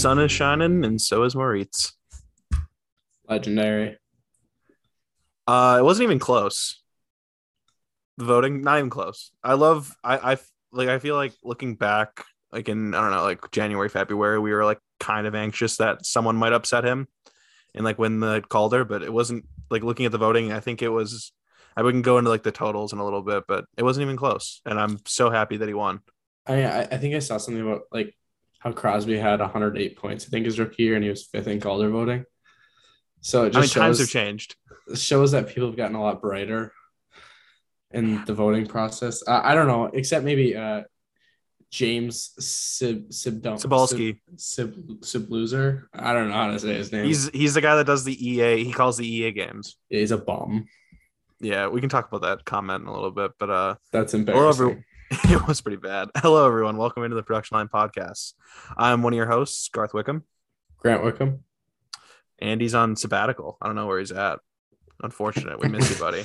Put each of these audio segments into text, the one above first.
sun is shining, and so is Moritz. Legendary. Uh, it wasn't even close. The voting, not even close. I love. I, I like. I feel like looking back, like in I don't know, like January, February, we were like kind of anxious that someone might upset him and like win the Calder, but it wasn't like looking at the voting. I think it was. I wouldn't go into like the totals in a little bit, but it wasn't even close, and I'm so happy that he won. I I I think I saw something about like how Crosby had 108 points. I think his rookie year, and he was fifth in Calder voting. So it I mean, just times shows, have changed. shows that people have gotten a lot brighter in the voting process. Uh, I don't know, except maybe uh, James Sib Sibdon Cebulski. Sib Sib loser. I don't know how to say his name. He's he's the guy that does the EA. He calls the EA games. he's a bum. Yeah, we can talk about that comment in a little bit, but uh, That's embarrassing. it was pretty bad. Hello, everyone. Welcome into the Production Line Podcast. I'm one of your hosts, Garth Wickham. Grant Wickham. Andy's on sabbatical. I don't know where he's at. Unfortunate. We miss you, buddy.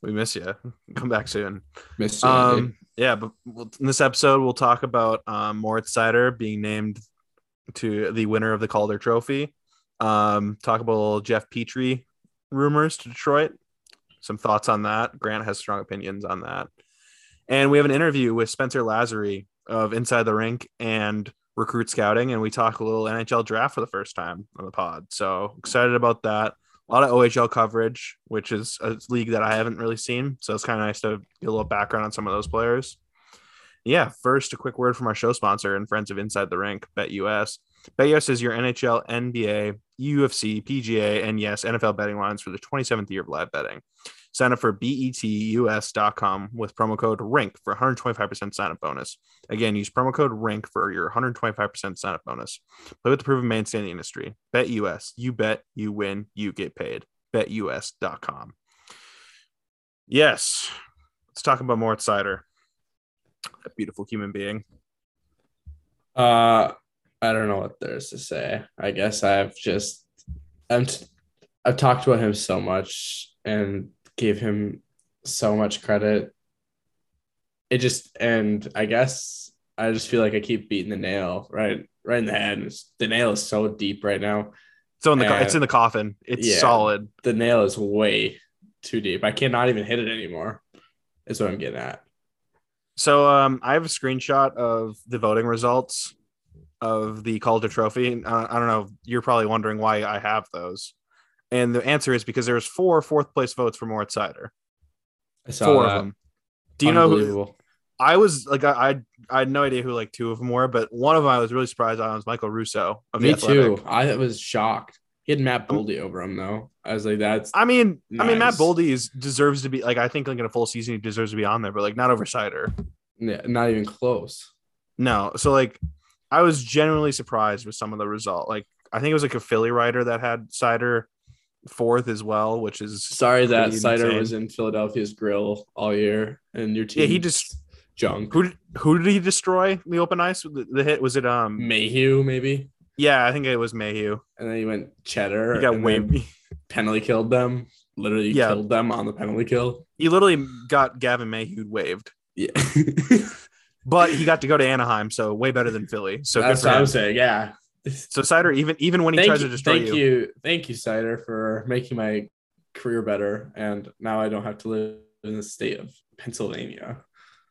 We miss you. Come back soon. Missed you, Um, yeah, but in this episode, we'll talk about um, Moritz Seider being named to the winner of the Calder Trophy. Um, talk about a little Jeff Petry rumors to Detroit. Some thoughts on that. Grant has strong opinions on that. And we have an interview with Spencer Lazary of Inside the Rink and Recruit Scouting, and we talk a little NHL draft for the first time on the pod. So excited about that. A lot of OHL coverage, which is a league that I haven't really seen. So it's kind of nice to get a little background on some of those players. Yeah, first, a quick word from our show sponsor and friends of Inside the Rink, BetUS. BetUS is your NHL, NBA, UFC, PGA, and yes, NFL betting lines for the 27th year of live betting. Sign up for betus.com with promo code RINK for 125% sign up bonus. Again, use promo code RINK for your 125% sign up bonus. Play with the proven mainstay in the industry. BetUS. You bet, you win, you get paid. BetUS.com. Yes. Let's talk about Moritz Seider. A beautiful human being. Uh, I don't know what there's to say. I guess I've just I'm t- I've talked about him so much and gave him so much credit. It just and I guess I just feel like I keep beating the nail right right in the head. The nail is so deep right now. So in the Uh, it's in the coffin. It's yeah. solid. The nail is way too deep. I cannot even hit it anymore. Is what I'm getting at. So um, I have a screenshot of the voting results of the Calder Trophy. And, uh, I don't know. You're probably wondering why I have those, and the answer is because there's four fourth place votes for Moritz Seider. I saw Four that. of them. Do you know who? I was like, I, I I had no idea who like two of them were, but one of them I was really surprised on was Michael Russo of Me too. I was shocked. He had Matt oh. Boldy over him though. I was like, that's I mean, I mean, Matt Boldy is deserves to be like I think like in a full season he deserves to be on there, but like not over Seider. yeah, not even close. No, so like I was genuinely surprised with some of the result. Like I think it was like a Philly writer that had Seider fourth as well, which is Sorry that Seider insane. was in Philadelphia's grill all year and your team. yeah. He just junk. who did, who did he destroy the open ice? The, the hit was it um Mayhew maybe, yeah I think it was Mayhew. and then he went cheddar. He got way penalty killed them. Literally Yeah. killed them on the penalty kill. he literally got Gavin Mayhew waived, Yeah, but he got to go to Anaheim, so way better than Philly. So good that's for what him. I'm saying. Yeah. So Seider even even when he Thank tries you, to destroy thank you, you, thank you, Seider, for making my career better, and now I don't have to live in the state of Pennsylvania.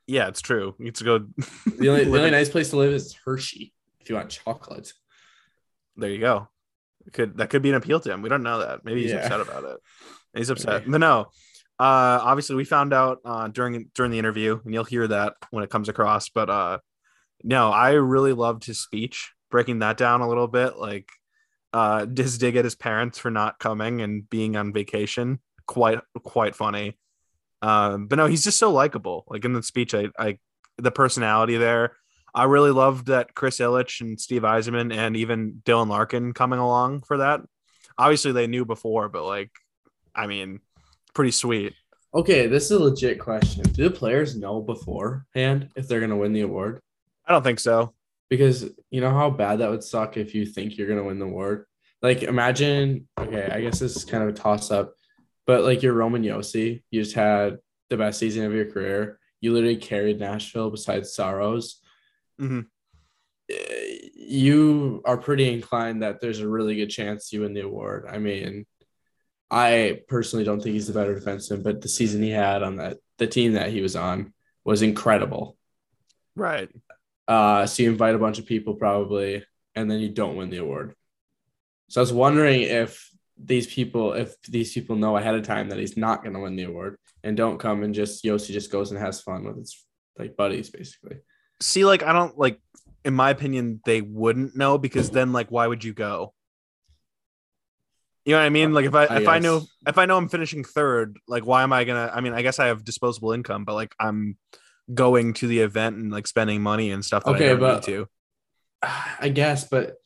yeah, it's true. You get to go. The only, the only nice place to live is Hershey if you want chocolate. There you go. Could that could be an appeal to him? We don't know that. Maybe he's Yeah. upset about it. He's upset. Maybe. But no. Uh obviously we found out uh during during the interview, and you'll hear that when it comes across. But uh no, I really loved his speech, breaking that down a little bit. Like uh his dig at his parents for not coming and being on vacation. Quite quite funny. Um, but no, he's just so likable. Like in the speech, I, I the personality there. I really loved that Chris Ilitch and Steve Yzerman and even Dylan Larkin coming along for that. Obviously, they knew before, but like, I mean, pretty sweet. Okay, this is a legit question. Do the players know beforehand if they're gonna win the award? I don't think so. Because you know how bad that would suck if you think you're gonna win the award. Like imagine, okay, I guess this is kind of a toss up, but like you're Roman Josi, you just had the best season of your career. You literally carried Nashville besides Saros. Mhm. eh, you are pretty inclined that there's a really good chance you win the award. I mean, I personally don't think he's the better defenseman, but the season he had on that the team that he was on was incredible. Right. Uh, so you invite a bunch of people probably, and then you don't win the award. So I was wondering if these people, if these people know ahead of time that he's not going to win the award, and don't come and just Josi just goes and has fun with his like buddies, basically. See, like I don't like. In my opinion, they wouldn't know because then, like, why would you go? You know what I mean? Like if I, I if I guess. know if I know I'm finishing third, like why am I gonna? I mean, I guess I have disposable income, but like I'm going to the event and like spending money and stuff that Okay, I but- to. I guess, but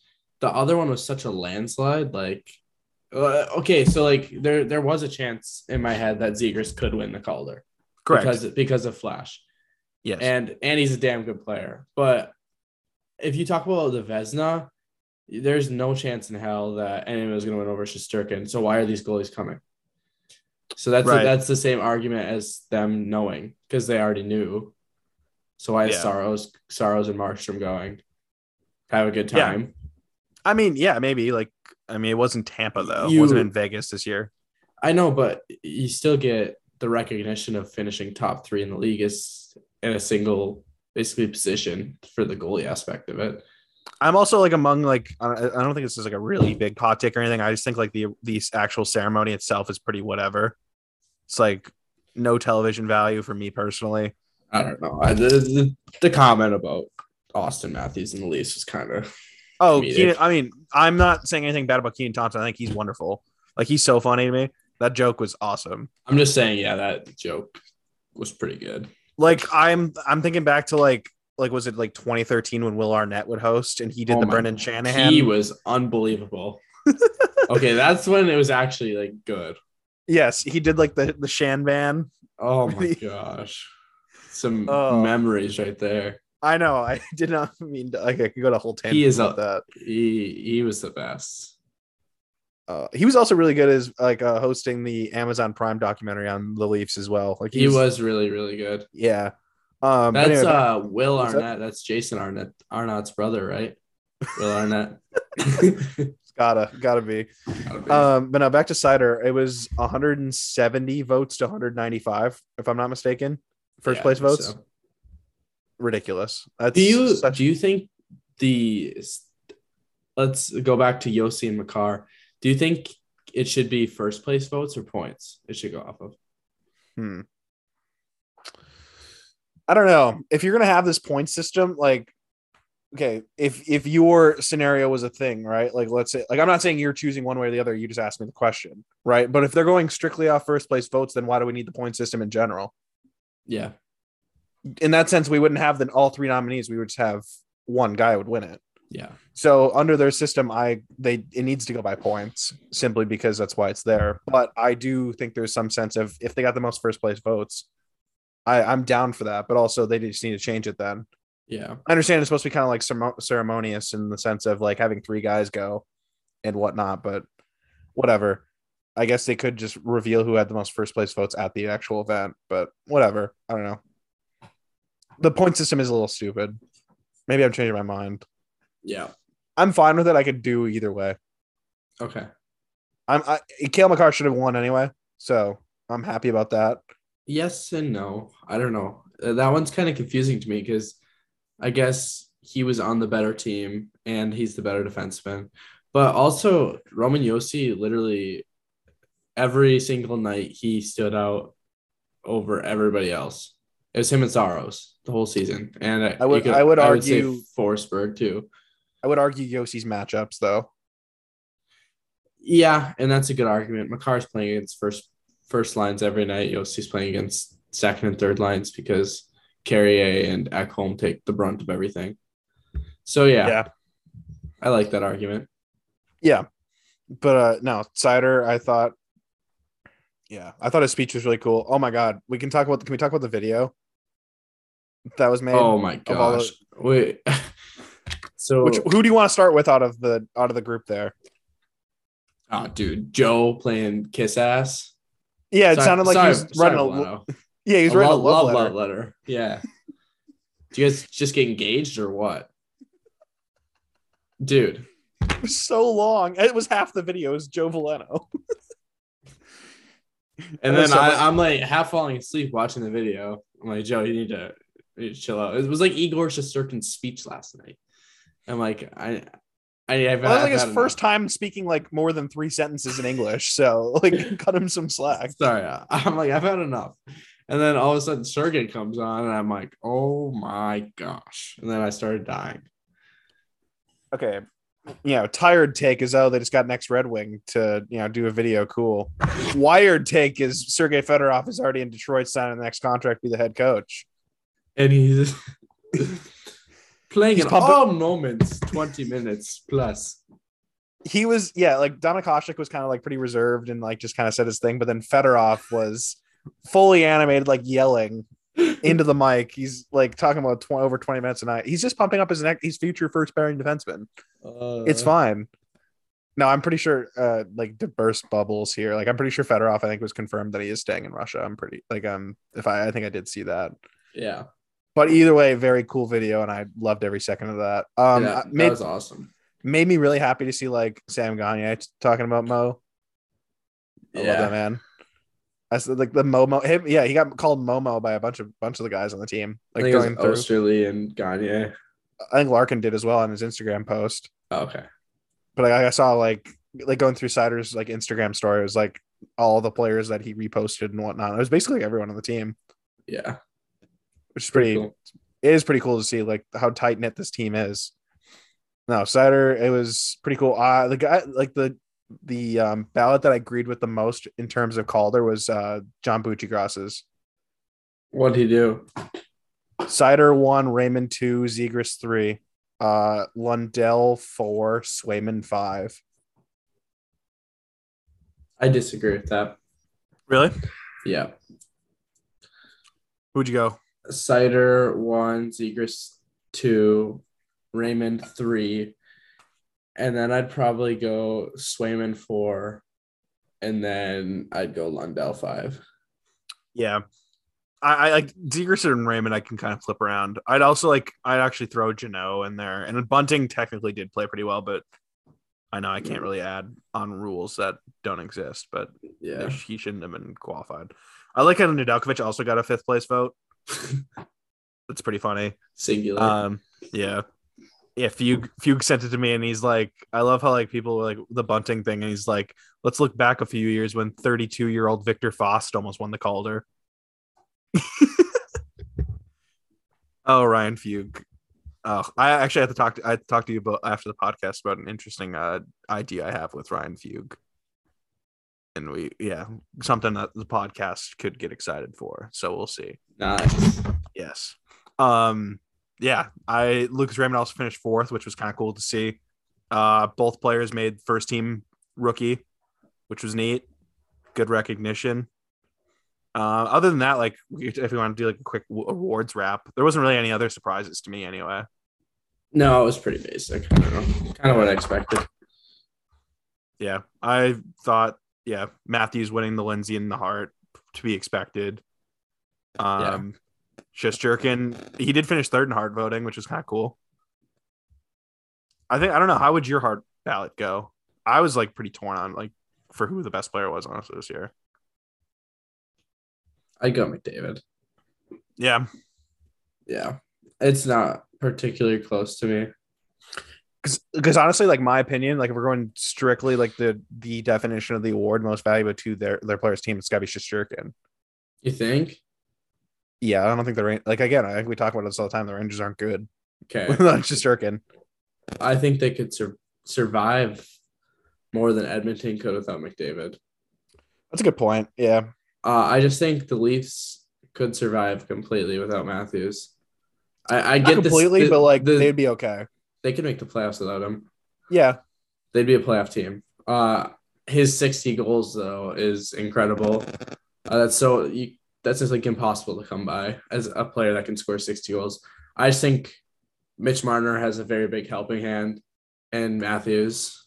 the other one was such a landslide. Like, uh, okay, so like there there was a chance in my head that Zegras could win the Calder Correct. because because of Flash, yes. and and he's a damn good player. But if you talk about the Vezina, there's no chance in hell that anyone is going to win over Shesterkin. So why are these goalies coming? So that's Right. that's the same argument as them knowing because they already knew. So why is Yeah. Sorrows Saros and Markstrom going? Have a good Yeah. time. I mean, yeah, maybe like I mean, it wasn't Tampa though. You- it wasn't in Vegas this year. I know, but you still get the recognition of finishing top three in the league is in a single basically position for the goalie aspect of it. I'm also like among like I don't think this is like a really big hot take or anything. I just think like the the actual ceremony itself is pretty whatever. It's like no television value for me personally. I don't know. I, the, the, the comment about Auston Matthews in the Leafs was kind of Oh. Keenan, I mean, I'm not saying anything bad about Kenan Thompson. I think he's wonderful. Like he's so funny to me. That joke was awesome. I'm just saying, yeah, that joke was pretty good. Like I'm I'm thinking back to like like was it like 2013 when Will Arnett would host and he did Oh the Brendan Shanahan. He was unbelievable. okay, that's when it was actually like good. yes, he did like the the Shan Van. Oh my gosh. Some Oh. memories right there. I know. I did not mean to, like I could go to a whole tangent He is about a- that. He he was the best. Uh, he was also really good as like uh, hosting the Amazon Prime documentary on the Leafs as well. Like He was really, really good. yeah. Um, That's anyway, uh Will What's that? Arnett. That's Jason Arnett, Arnott's brother, right? Will Arnett. gotta gotta be. Gotta be. Um, but now back to Seider. It was 170 votes to 195, if I'm not mistaken. First Yeah, place votes. so. Ridiculous. That's Do you such- do you think the let's go back to Josi and Makar. Do you think it should be first place votes or points? It should go off of. Hmm. I don't know. If you're gonna have this point system, like, okay, if if your scenario was a thing, right? Like, let's say, like, I'm not saying you're choosing one way or the other. You just asked me the question, right? But if they're going strictly off first place votes, then why do we need the point system in general? Yeah. In that sense, we wouldn't have then all three nominees. We would just have one guy would win it. Yeah. So under their system, I they it needs to go by points simply because that's why it's there. But I do think there's some sense of if they got the most first place votes, I I'm down for that. But also they just need to change it. Then Yeah. I understand it's supposed to be kind of like ceremo- ceremonious in the sense of like having three guys go and whatnot. But whatever. I guess they could just reveal who had the most first place votes at the actual event. But whatever. I don't know. The point system is a little stupid. Maybe I'm changing my mind. Yeah. I'm fine with it. I could do either way. Okay. I'm I, Cale Makar should have won anyway, so I'm happy about that. Yes and no. I don't know. Uh, That one's kind of confusing to me because I guess he was on the better team and he's the better defenseman. But also Roman Josi literally every single night he stood out over everybody else. It was him and Saros the whole season. And I, I would- you I would argue- Forsberg too. I would argue Josi's matchups though. Yeah, and that's a good argument. Makar's playing against first first lines every night. Josi's playing against second and third lines because Carrier and Ekholm take the brunt of everything. So yeah, Yeah, I like that argument. yeah, but uh no Seider. I thought, yeah, I thought his speech was really cool. Oh my god, we can talk about. Can we talk about the video that was made? Oh my all the- gosh. Wait. so Which who do you want to start with out of the out of the group there? oh dude, Joe playing kiss ass. Yeah, it sounded like he was writing a yeah, he was A writing a love, love, love letter. letter. Yeah. do you guys just get engaged or what? dude. It was so long. It was half the video. It was Joe Veleno. And then I, I'm like half falling asleep watching the video. I'm like, Joe, you need to, you need to chill out. It was like Igor Shesterkin's speech last night. I'm like, I, I, I've, Well, that was like his had first time speaking like more than three sentences in English. So like, cut him some slack. Sorry, I- uh, I'm like, I've had enough. And then all of a sudden, Sergey comes on, and I'm like, oh my gosh. And then I started dying. Okay. You know, tired take is oh they just got next Red Wing to you know do a video. Cool. Wired take is Sergey Fedorov is already in Detroit signing the next contract, be the head coach. And he's playing He's in pumping- all moments, 20 minutes plus. He was yeah, like Donna Koshik was kind of like pretty reserved and like just kind of said his thing, but then Fedorov was fully animated, like yelling into the mic. He's like talking about 20, over 20 minutes a night. He's just pumping up his neck. He's future first pairing defenseman. Uh, It's fine. No, I'm pretty sure uh like to burst bubbles here. Like I'm pretty sure Fedorov I think was confirmed that he is staying in Russia. I'm pretty like um if I I think I did see that. Yeah. But either way, very cool video and I loved every second of that. Um yeah, uh, that made was awesome. made me really happy to see like Sam Gagner talking about Mo. I love that man. I said like the Momo him yeah, he got called Momo by a bunch of bunch of the guys on the team. I Like think it was going through. Oesterle and Gagner. I think Larkin did as well on his Instagram post. Oh, okay. but like, I saw like like going through Seider's like Instagram story, it was like all the players that he reposted and whatnot. It was basically like, everyone on the team, Yeah. Which is pretty. cool. It is pretty cool to see like how tight knit this team is. No, Seider, it was pretty cool. Uh the guy like the the um ballot that I agreed with the most in terms of Calder was uh John Buccigross's. What'd he do? Seider one, Raymond two, Zegras three, uh Lundell four, Swayman five. I disagree with that. Really? Yeah. Who'd you go? Seider one, Zegras two, Raymond three, and then I'd probably go Swayman four, and then I'd go Lundell five. Yeah. I, I like Zegras and Raymond. I can kind of flip around. I'd also like. I'd actually throw Jeannot in there, and Bunting technically did play pretty well, but I know I can't really add on rules that don't exist. But Yeah. he shouldn't have been qualified. I like how Nedeljkovic also got a fifth place vote. That's pretty funny. Singular. Um, yeah, yeah. Fugue Fugue sent it to me, and he's like, I love how like people were like the bunting thing, and he's like, let's look back a few years when 32 year old Victor Fost almost won the Calder. oh, Ryan Fugue. Oh, I actually have to talk. To, I talked to to you about after the podcast about an interesting uh, idea I have with Ryan Fugue, and we yeah something that the podcast could get excited for. So we'll see. nice. Yes. Um, yeah, I Lucas Raymond also finished fourth, which was kind of cool to see. Uh, both players made first team rookie, which was neat. Good recognition. Uh, other than that, like if we want to do like a quick awards wrap, there wasn't really any other surprises to me anyway. No, it was pretty basic. Know. Kind of what I expected. Yeah, I thought yeah Matthews winning the Lindsay and the Hart to be expected. Um, just jerking. He did finish third in Hart voting, which was kind of cool. I think I don't know how would your Hart ballot go. I was like pretty torn on like for who the best player was honestly this year. I'd go McDavid. Yeah, Yeah. It's not particularly close to me. Because honestly, like my opinion, like if we're going strictly like the the definition of the award most valuable to their their players team, it's got to be Shesterkin. You think? Yeah, I don't think the Ran- like again. I think we talk about this all the time. The Rangers aren't good Okay. without Shesterkin. I think they could sur- survive more than Edmonton could without McDavid. That's a good point. Yeah, Uh, I just think the Leafs could survive completely without Matthews. I, I not get this- completely, the- but like the- they'd be okay. They could make the playoffs without him. Yeah, They'd be a playoff team. Uh, his 60 goals though is incredible. Uh, that's so you, that's just like impossible to come by as a player that can score 60 goals. I just think Mitch Marner has a very big helping hand, and Matthews,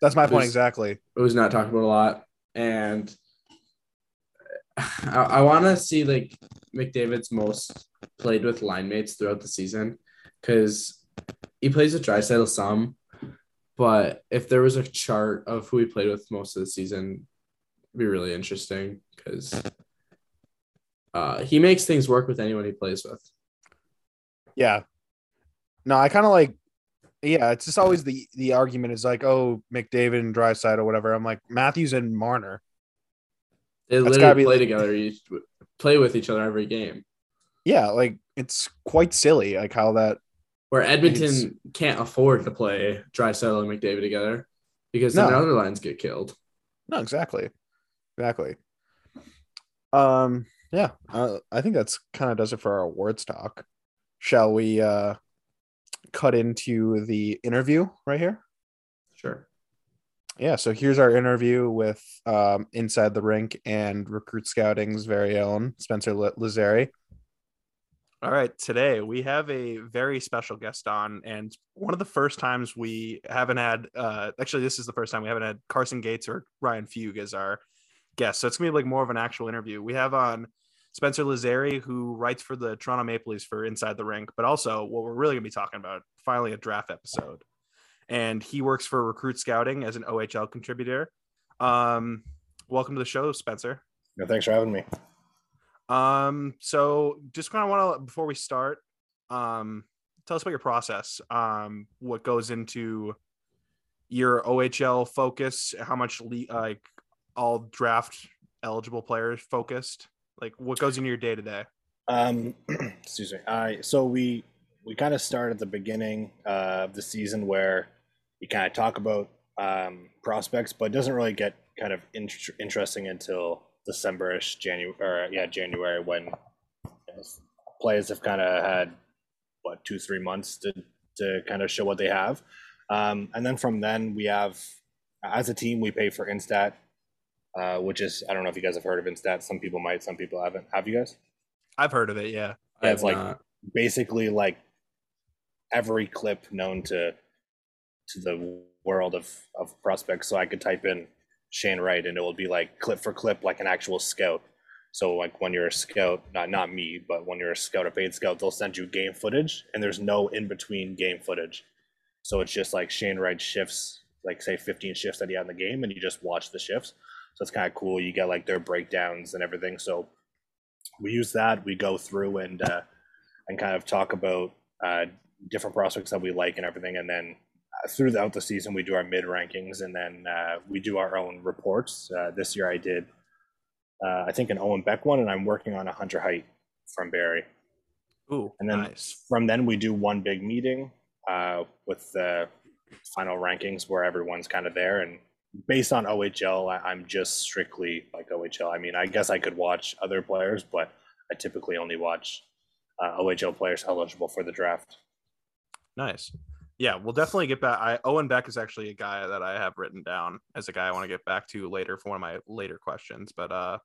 that's my point exactly. who's not talked about a lot, and I, I want to see like McDavid's most played with line mates throughout the season because he plays with Draisaitl some, but if there was a chart of who he played with most of the season, it'd be really interesting because uh, he makes things work with anyone he plays with. Yeah. No, I kind of like. Yeah, it's just always the the argument is like, oh, McDavid and Draisaitl or whatever. I'm like Matthews and Marner. They That's literally play like- together, each, play with each other every game. Yeah, like it's quite silly, like how that. Where Edmonton can't afford to play Draisaitl and McDavid together because No. then their other lines get killed. No, exactly, exactly. Um. Yeah, uh, I think that's kind of does it for our awards talk. Shall we uh cut into the interview right here? Sure. Yeah, so here's our interview with um, Inside the Rink and Recruit Scouting's very own Spencer L- Lazary. All right, today we have a very special guest on, and one of the first times we haven't had, uh, actually, this is the first time we haven't had Carson Gates or Ryan Fugue as our guest. So it's gonna be like more of an actual interview. We have on Spencer Lazary, who writes for the Toronto Maple Leafs for Inside the Rink, but also what we're really gonna be talking about, finally a draft episode and he works for Recruit Scouting as an OHL contributor. Um, welcome to the show, Spencer. No, thanks for having me. Um, so just kind of want to before we start, um, tell us about your process. Um, what goes into your OHL focus? How much le- like all draft eligible players focused? Like what goes into your day to day? Um, excuse me. I so we we kind of start at the beginning uh, of the season where we kind of talk about um, prospects, but it doesn't really get kind of int- interesting until December-ish, January, or yeah, January when you know, players have kind of had what two, three months to to kind of show what they have, um, and then from then we have as a team we pay for Instat, uh, which is I don't know if you guys have heard of Instat. Some people might, some people haven't. Have you guys? I've heard of it. Yeah. Yeah, it's like- not. basically like every clip known to to the world of of prospects. So I could type in Shane Wright and it will be like clip for clip like an actual scout. So like when you're a scout, not not me, but when you're a scout, a paid scout, they'll send you game footage and there's no in between game footage. So it's just like Shane Wright shifts, like say 15 shifts that he had in the game, and you just watch the shifts. So it's kind of cool. You get like their breakdowns and everything. So we use that. We go through and uh, and kind of talk about uh, different prospects that we like and everything. And then throughout the season, we do our mid rankings and then uh, we do our own reports. Uh, this year, I did, uh, I think, an Owen Beck one, and I'm working on a Hunter Haight from Barrie. Ooh, And then nice. from then, we do one big meeting uh, with the final rankings where everyone's kind of there. And based on OHL, I, I'm just strictly like OHL. I mean, I guess I could watch other players, but I typically only watch uh, OHL players eligible for the draft. Nice. Yeah, we'll definitely get back. I Owen Beck is actually a guy that I have written down as a guy I want to get back to later for one of my later questions. But uh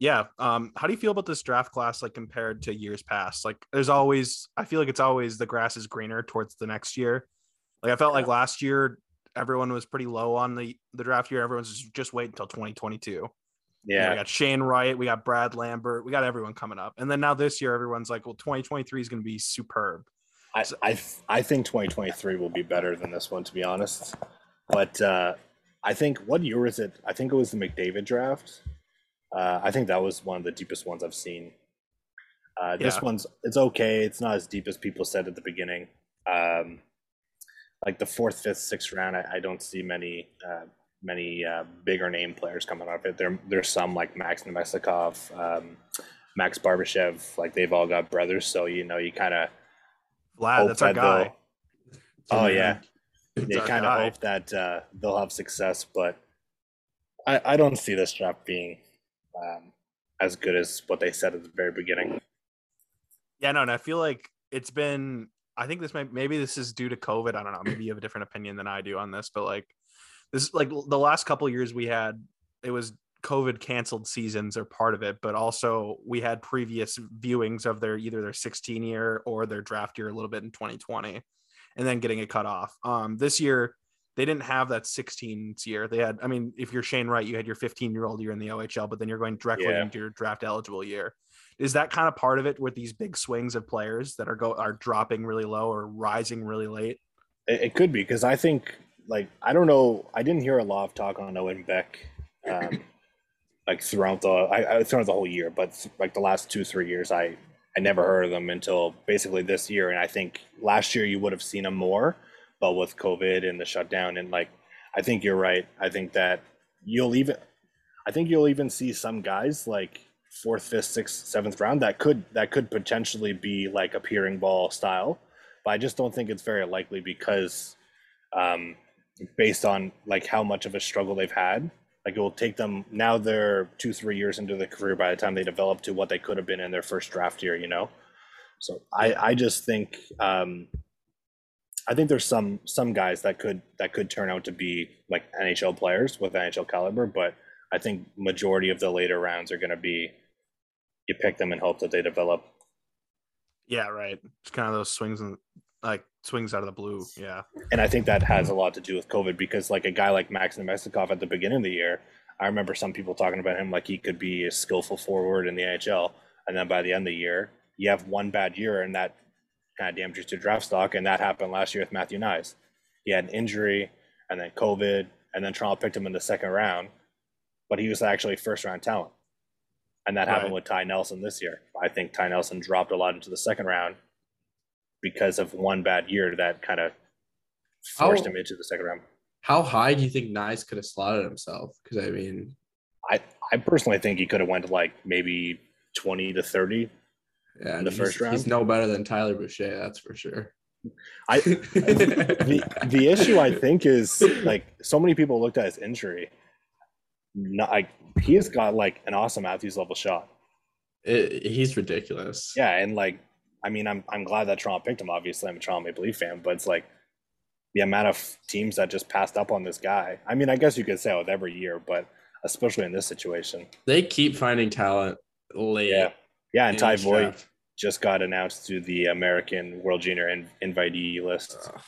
yeah, um, how do you feel about this draft class like compared to years past? Like there's always I feel like it's always the grass is greener towards the next year. Like I felt like last year everyone was pretty low on the the draft year. Everyone's just, just wait until 2022. You know, Yeah, we got Shane Wright, we got Brad Lambert, we got everyone coming up. And then now this year everyone's like, well, 2023 is going to be superb. I, I, I think 2023 will be better than this one, to be honest. But uh, I think, what year was it? I think it was the McDavid draft. Uh, I think that was one of the deepest ones I've seen. Uh, this Yeah. one's, it's okay. It's not as deep as people said at the beginning. Um, like the fourth, fifth, sixth round, I, I don't see many uh, many uh, bigger name players coming up. There, there's some like Max Namestnikov, um, Max Barbashev, like they've all got brothers. So, you know, you kind of Vlad, hope that's our that guy. Oh yeah, you kind of hope that uh, they'll have success, but I, I don't see this draft being um, as good as what they said at the very beginning. Yeah, no, and I feel like it's been. I think this might maybe this is due to COVID. I don't know. Maybe you have a different opinion than I do on this, but like this, like the last couple of years we had, it was COVID canceled seasons are part of it, but also we had previous viewings of their either their 16 year or their draft year a little bit in 2020, and then getting it cut off. Um, this year they didn't have that 16 year. They had, I mean, if you're Shane Wright, you had your 15 year old year in the OHL, but then you're going directly Yeah. into your draft eligible year is that kind of part of it with these big swings of players that are go are dropping really low or rising really late It, it could be because I think like I don't know. I didn't hear a lot of talk on Owen Beck, um, like throughout the I, I throughout the whole year, but like the last two three years, I I never heard of them until basically this year, and I think last year you would have seen them more, but with COVID and the shutdown, and like I think you're right. I think that you'll even I think you'll even see some guys like fourth, fifth, sixth, seventh round that could that could potentially be like a ball style, but I just don't think it's very likely because um, based on like how much of a struggle they've had. Like it will take them now they're two, three years into the career by the time they develop to what they could have been in their first draft year, you know? So I, I just think um, I think there's some some guys that could that could turn out to be like NHL players with NHL caliber, but I think majority of the later rounds are gonna be you pick them and hope that they develop. Yeah, right. It's kind of those swings and like swings out of the blue. Yeah. And I think that has a lot to do with COVID because like a guy like Max Namestnikov at the beginning of the year, I remember some people talking about him like he could be a skillful forward in the NHL. And then by the end of the year, you have one bad year and that kind of damages your draft stock. And that happened last year with Matthew Knies. He had an injury and then COVID, and then Toronto picked him in the second round, but he was actually first round talent. And that happened Right. with Ty Nelson this year. I think Ty Nelson dropped a lot into the second round because of one bad year that kind of forced How- him into the second round. How high do you think Knies could have slotted himself? Because I mean, I, I personally think he could have went to like maybe 20 to 30. yeah, In the first round? he's no better than Tyler Boucher, that's for sure. I the the issue I think is like so many people looked at his injury. Not like he has got like an awesome Matthews level shot. It- he's ridiculous. Yeah, and like I mean I'm I'm glad that Toronto picked him. Obviously, I'm a Toronto Maple Leaf fan, but it's like the amount of teams that just passed up on this guy. I mean, I guess you could say with every year, but especially in this situation. They keep finding talent late. Yeah, yeah, and Ty Voigt just got announced to the American World Junior in- invitee list. Ugh.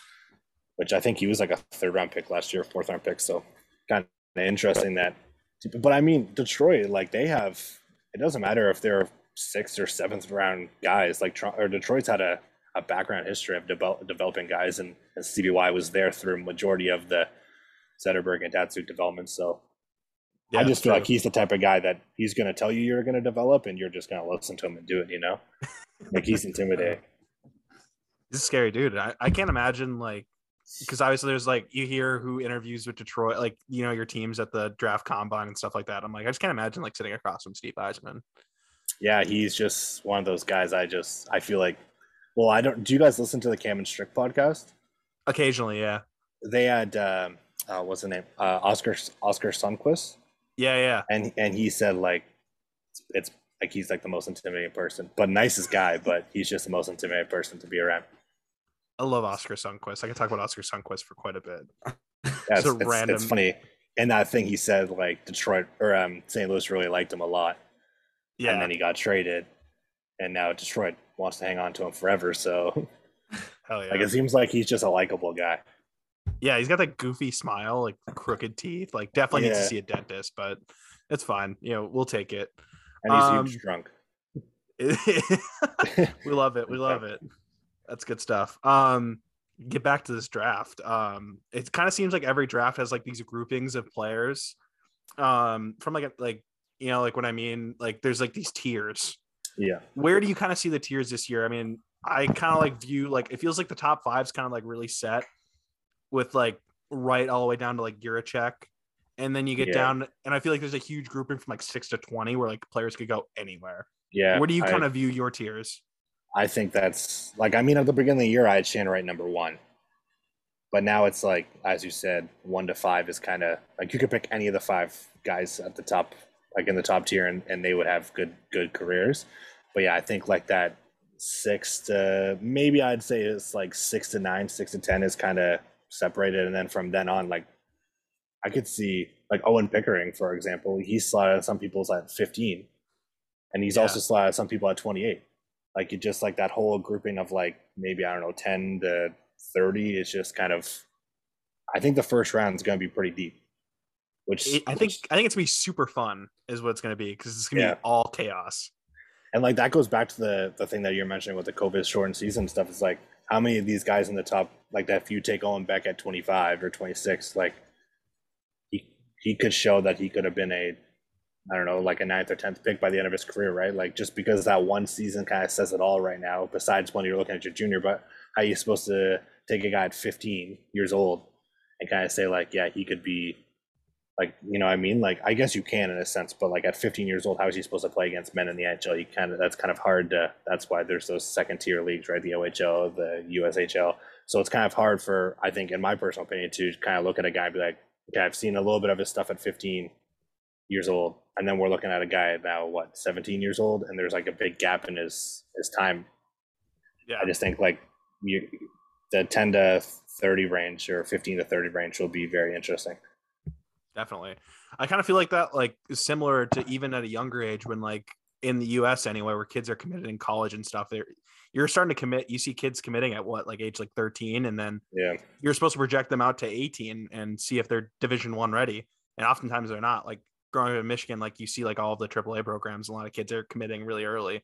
which I think he was like a third round pick last year, fourth round pick. So kind of interesting that. But I mean, Detroit, like they have, it doesn't matter if they're sixth or seventh round guys. Like or Detroit's had a, a background history of develop, developing guys, and, and CBY was there through majority of the Zetterberg and Datsyuk development. So I just feel true. like he's the type of guy that he's going to tell you you're going to develop, and you're just going to listen to him and do it. You know, like he's intimidating. He's a scary dude. I, I can't imagine like because obviously there's like you hear who interviews with Detroit, like you know your teams at the draft combine and stuff like that. I'm like, I just can't imagine like sitting across from Steve Yzerman. Yeah, he's just one of those guys. I just I feel like. Well, I don't. Do you guys listen to the Cam and Strick podcast? Occasionally, yeah, They had um, uh, what's the name? Uh, Oscar Oskar Sundqvist, yeah, yeah. and and he said like it's, it's like he's like the most intimidating person, but nicest guy, but he's just the most intimidating person to be around. I love Oskar Sundqvist. I can talk about Oskar Sundqvist for quite a bit. It's, a it's, random- it's funny. And that thing he said, like Detroit or um, St. Louis really liked him a lot, Yeah, and then he got traded, and now Detroit wants to hang on to him forever. So hell yeah. like it seems like he's just a likable guy. yeah, he's got that goofy smile, like crooked teeth. Like definitely needs to see a dentist, but it's fine. You know, we'll take it. And he's Um, huge drunk. we love it. We love it. That's good stuff. Um, get back to this draft. Um, it kind of seems like every draft has like these groupings of players. Um, from like a, like you know like what I mean like there's like these tiers. Yeah. Where do you kind of see the tiers this year? I mean, I kind of like view like it feels like the top five's kind of like really set with like right all the way down to like Jiricek. And then you get Yeah. down, and I feel like there's a huge grouping from like six to twenty, where like players could go anywhere. Yeah. Where do you I- kind of view your tiers? I think that's like I mean at the beginning of the year I had Shannon Wright number one. But now it's like, as you said, one to five is kind of like you could pick any of the five guys at the top, like in the top tier, and, and they would have good good careers. But yeah, I think like that six to maybe I'd say it's like six to nine, six to ten is kind of separated, and then from then on, like I could see like Owen Pickering, for example, he's slotted some people's at fifteen, and he's Yeah. also slotted some people at twenty eight like you just like that whole grouping of like maybe I don't know ten to thirty is just kind of. I think the first round is going to be pretty deep. Which It- I think I think it's gonna be super fun, is what it's gonna be, because it's gonna Yeah. be all chaos. and like that goes back to the the thing that you're mentioning with the COVID shortened season stuff. Is like how many of these guys in the top like that? If you take Owen Beck at 25 or 26, like he he could show that he could have been a I don't know, like a ninth or tenth pick by the end of his career, right? Like just because that one season kind of says it all right now. Besides when you're looking at your junior, but how are you supposed to take a guy at 15 years old and kind of say like, yeah, he could be like, you know, what I mean, like I guess you can in a sense, but like at 15 years old, how is he supposed to play against men in the NHL? You kind of that's kind of hard to. That's why there's those second tier leagues, right? The OHL, the USHL. So it's kind of hard for I think, in my personal opinion, to kind of look at a guy and be like, okay, I've seen a little bit of his stuff at 15 years old, and then we're looking at a guy now what 17 years old, and there's like a big gap in his his time. Yeah. I just think like you, the 10 to 30 range or 15 to 30 range will be very interesting. Definitely. I kind of feel like that, like similar to even at a younger age when, like, in the US anyway, where kids are committed in college and stuff, they're you're starting to commit. You see kids committing at what, like age like 13, and then Yeah. you're supposed to project them out to 18 and see if they're Division One ready. And oftentimes they're not. Like growing up in Michigan, like you see like all of the AAA programs, a lot of kids are committing really early,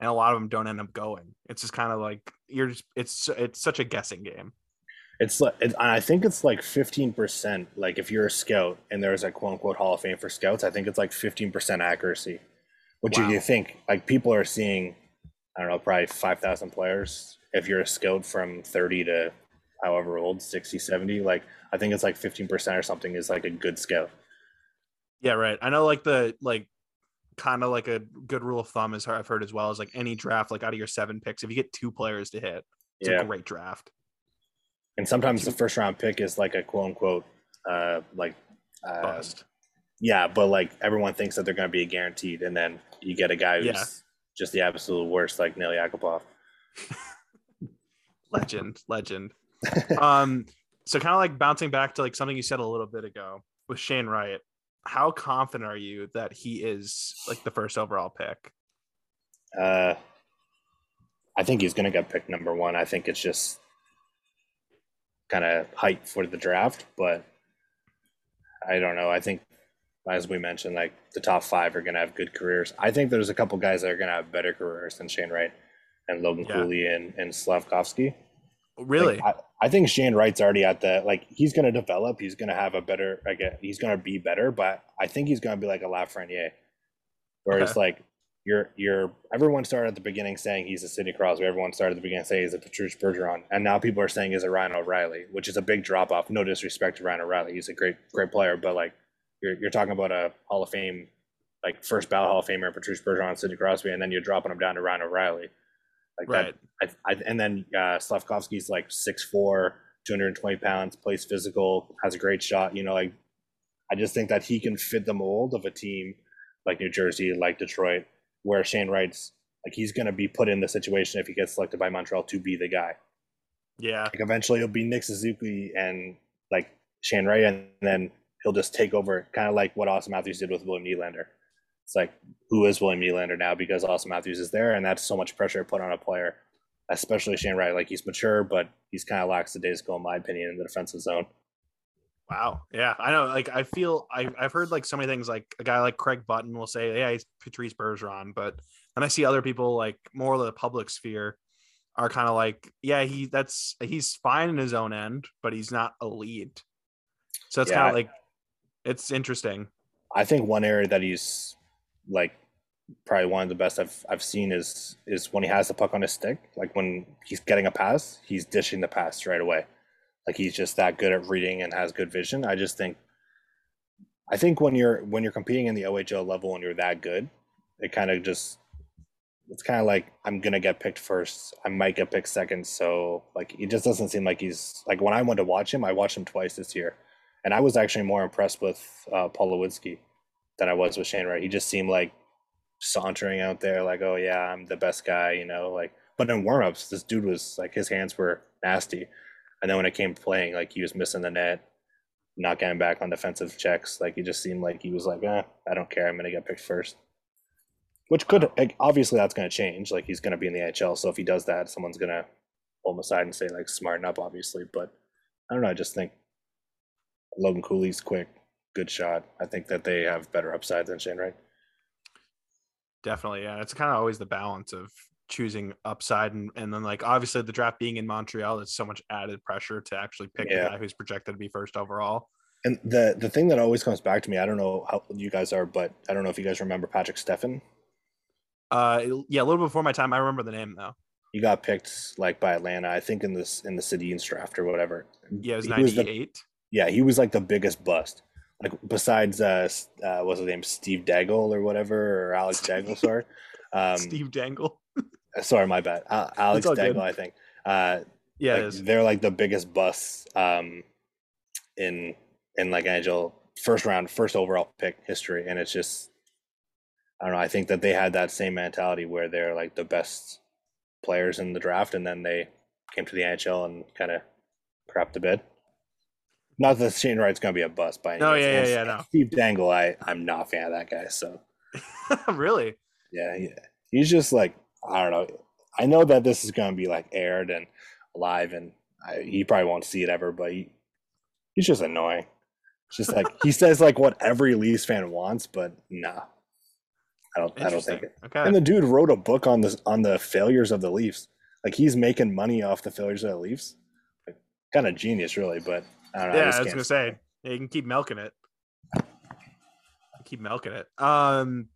and a lot of them don't end up going. It's just kind of like you're just it's it's such a guessing game. It's like it, I think it's like fifteen percent. Like if you're a scout and there's a quote unquote Hall of Fame for scouts, I think it's like fifteen percent accuracy. Which Wow. you think like people are seeing, I don't know, probably five thousand players. If you're a scout from thirty to however old, 60, 70, like I think it's like fifteen percent or something is like a good scout. Yeah, right. I know like the like kind of like a good rule of thumb is I've heard as well is like any draft like out of your seven picks, if you get two players to hit, it's Yeah. a great draft. And sometimes the first round pick is like a quote unquote uh like uh, Bust. yeah, but like everyone thinks that they're gonna be guaranteed and then you get a guy who's Yeah. just the absolute worst like Neil Yakupov. legend, legend. um, so kind of like bouncing back to like something you said a little bit ago with Shane Wright. How confident are you that he is like the first overall pick? Uh, I think he's going to get picked number one. I think it's just kind of hype for the draft, but I don't know. I think, as we mentioned, like the top five are going to have good careers. I think there's a couple guys that are going to have better careers than Shane Wright and Logan Yeah. Cooley and, and Slafkovsky. Oh, really? Like, I, I think Shane Wright's already at the like he's going to develop. He's going to have a better I guess, he's going to be better, but I think he's going to be like a Lafreniere, where it's Okay. like you're you're everyone started at the beginning saying he's a Sidney Crosby. Everyone started at the beginning saying he's a Patrice Bergeron, and now people are saying he's a Ryan O'Reilly, which is a big drop off. No disrespect to Ryan O'Reilly, he's a great great player, but like you're you're talking about a Hall of Fame like first ballot Hall of Famer Patrice Bergeron, Sidney Crosby, and then you're dropping him down to Ryan O'Reilly. Like that. I, I, and then uh, Slafkovsky's like 6'4", 220 pounds, plays physical, has a great shot. You know, like I just think that he can fit the mold of a team like New Jersey, like Detroit, where Shane Wright's like he's going to be put in the situation if he gets selected by Montreal to be the guy. Yeah. Like eventually it'll be Nick Suzuki and like Shane Wright, and then he'll just take over, kind of like what Auston Matthews did with William Nylander. It's like who is William Nylander now because Auston Matthews is there, and that's so much pressure put on a player, especially Shane Wright. Like he's mature, but he's kind of lacks the days go, in my opinion, in the defensive zone. Wow. Yeah. I know. Like, I feel I, I've heard like so many things. Like a guy like Craig Button will say, "Yeah, he's Patrice Bergeron," but then I see other people like more of the public sphere are kind of like, "Yeah, he that's he's fine in his own end, but he's not elite." So it's Yeah. kind of like it's interesting. I think one area that he's like probably one of the best I've I've seen is is when he has the puck on his stick. Like when he's getting a pass, he's dishing the pass right away. Like he's just that good at reading and has good vision. I just think I think when you're when you're competing in the OHL level and you're that good, it kind of just it's kind of like I'm gonna get picked first. I might get picked second. So like it just doesn't seem like he's like when I went to watch him, I watched him twice this year, and I was actually more impressed with uh, Paul Ludwinski than I was with Shane Wright. He just seemed like sauntering out there, like, oh yeah, I'm the best guy, you know, like. But in warmups, this dude was like his hands were nasty, and then when it came to playing, like he was missing the net, not getting back on defensive checks. Like he just seemed like he was like, eh, I don't care, I'm gonna get picked first. Which could like, obviously that's gonna change. Like he's gonna be in the HL, so if he does that, someone's gonna pull him aside and say like, smarten up, obviously. But I don't know. I just think Logan Cooley's quick, good shot. I think that they have better upside than Shane Wright. Definitely. Yeah. It's kind of always the balance of choosing upside and, and then like obviously the draft being in Montreal, it's so much added pressure to actually pick Yeah. the guy who's projected to be first overall. And the the thing that always comes back to me, I don't know how you guys are, but I don't know if you guys remember Patrik Stefan. Uh, yeah, a little before my time. I remember the name though. He got picked like by Atlanta, I think in this in the Sedin's draft or whatever. Yeah, it was ninety eight. yeah, he was like the biggest bust. Like besides uh, uh what's his name, Steve Daigle or whatever, or Alex Daigle, sorry. Um, Steve Dangle. sorry, my bad. Uh, Alex good. I think. Uh, Yeah, like, they're like the biggest busts um in in like NHL first round, first overall pick history, and it's just I don't know. I think that they had that same mentality where they're like the best players in the draft, and then they came to the NHL and kind of crapped the bed. Not that Shane Wright's gonna be a bust by any No, means. yeah, yeah, yeah, no. Steve Dangle, I I'm not a fan of that guy. So really? yeah, he, he's just like I don't know. I know that this is gonna be like aired and live, and I, he probably won't see it ever. But he, he's just annoying. It's just like he says like what every Leafs fan wants, but nah, I don't. I don't think it. Okay. And the dude wrote a book on this on the failures of the Leafs. Like he's making money off the failures of the Leafs. Like, kind of genius, really. But I don't know. yeah, I, just was can't gonna say yeah, you can keep milking it. Keep milking it. Um,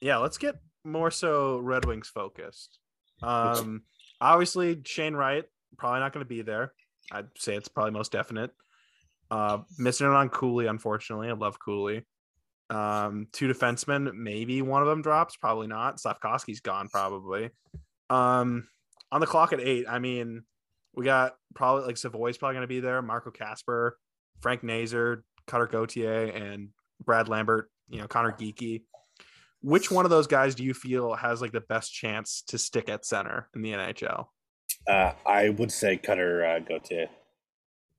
yeah, let's get more so Red Wings focused. Um, obviously Shane Wright probably not going to be there. I'd say it's probably most definite. Uh, missing it on Cooley, unfortunately. I love Cooley. Um, two defensemen, maybe one of them drops, probably not. Slafkovsky's gone, probably. Um, on the clock at eight, I mean, we got probably like Savoie's probably going to be there. Marco Kasper, Frank Nazar, Cutter Gauthier, and Brad Lambert. You know, Conor Geekie. Which one of those guys do you feel has like the best chance to stick at center in the NHL? Uh, I would say Cutter uh, Gauthier.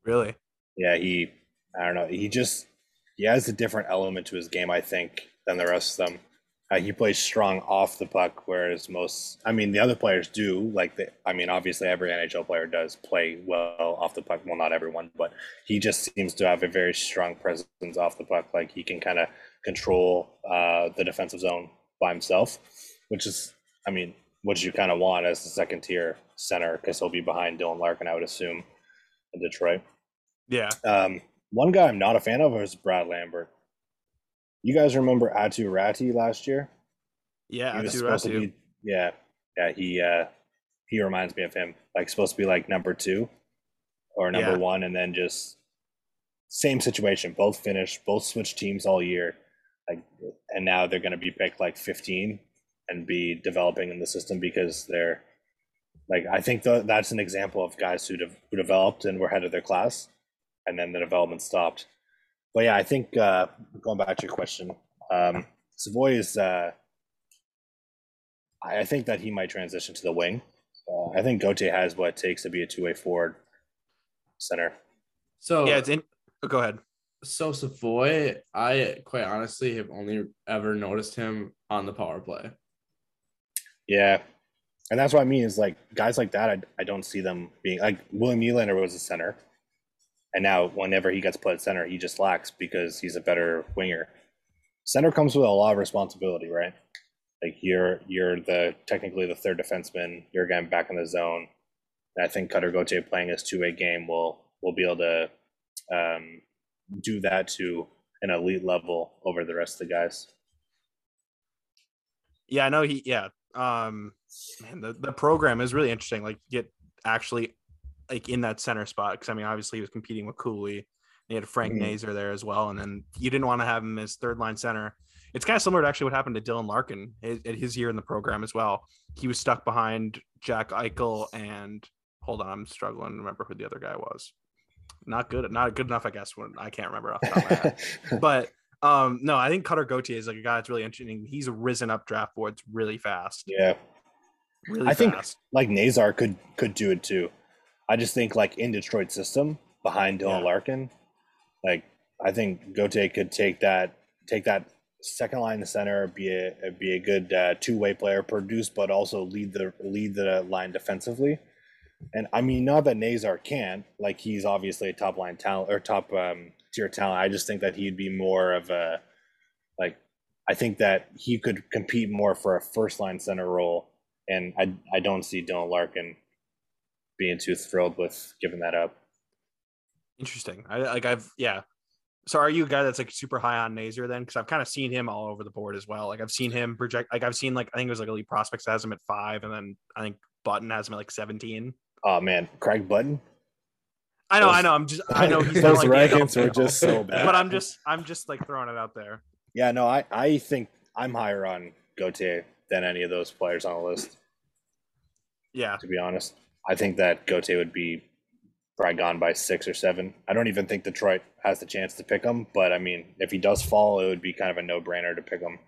Really? Yeah, he. I don't know. He just he has a different element to his game, I think, than the rest of them. Uh, he plays strong off the puck, whereas most, I mean, the other players do. Like, the, I mean, obviously, every NHL player does play well off the puck. Well, not everyone, but he just seems to have a very strong presence off the puck. Like, he can kind of control uh, the defensive zone by himself, which is, I mean, what you kind of want as the second tier center because he'll be behind Dylan Larkin, I would assume, in Detroit. Yeah. Um, one guy I'm not a fan of is Brad Lambert. You guys remember Aatu Räty last year? Yeah. He Aatu Räty. be, yeah, yeah. He uh, he reminds me of him. Like supposed to be like number two or number Yeah. one, and then just same situation. Both finished, both switched teams all year, like, and now they're going to be picked like 15 and be developing in the system because they're like I think tha- that's an example of guys who de- who developed and were head of their class, and then the development stopped. But yeah, I think uh, going back to your question, um, Savoie is. Uh, I I think that he might transition to the wing. Uh, I think Gauthier has what it takes to be a two-way forward center. So Yeah. It's in. oh, go ahead. So Savoie, I quite honestly have only ever noticed him on the power play. Yeah, and that's what I mean is like guys like that. I, I don't see them being like William Nylander was a center, and now whenever he gets put at center, he just lacks because he's a better winger. Center comes with a lot of responsibility, right? Like you're you're the technically the third defenseman. You're again back in the zone. And I think Cutter Gauthier playing his two way game will will be able to um, do that to an elite level over the rest of the guys. Yeah, I know he. Yeah, um, man, the the program is really interesting. Like, get actually like in that center spot because I mean, obviously he was competing with Cooley. He had Frank Mhm. Nazar there as well, and then you didn't want to have him as third line center. It's kind of similar to actually what happened to Dylan Larkin at at his year in the program as well. He was stuck behind Jack Eichel and hold on, I'm struggling to remember who the other guy was. Not good, not good enough, I guess. When I can't remember off the top of my head but um no i think cutter gauthier is like a guy that's really interesting he's risen up draft boards really fast yeah. really I think- like Nazar could could do it too. I just think like in Detroit system behind Dylan Yeah. Larkin, like I think Gauthier could take that take that second line center, be a be a good uh, two way player, produce but also lead the lead the line defensively. And I mean, not that Nazar can't. Like he's obviously a top line talent or top um, tier talent. I just think that he'd be more of a like. I think that he could compete more for a first line center role and I I don't see Dylan Larkin being too thrilled with giving that up. Interesting. I like I've yeah. So are you a guy that's like super high on Nazar then? Because I've kind of seen him all over the board as well. Like I've seen him project. Like I've seen like I think it was like Elite Prospects has him at five, and then I think Button has him at like seventeen. Oh man, Craig Button. I know, Those- I know. I'm just I know he's those not like rankings were just so bad. but I'm just I'm just like throwing it out there. Yeah, no, I I think I'm higher on Gauthier than any of those players on the list. Yeah, To be honest, I think that Gauthier would be probably gone by six or seven. I don't even think Detroit has the chance to pick him. But I mean, if he does fall, it would be kind of a no brainer to pick him.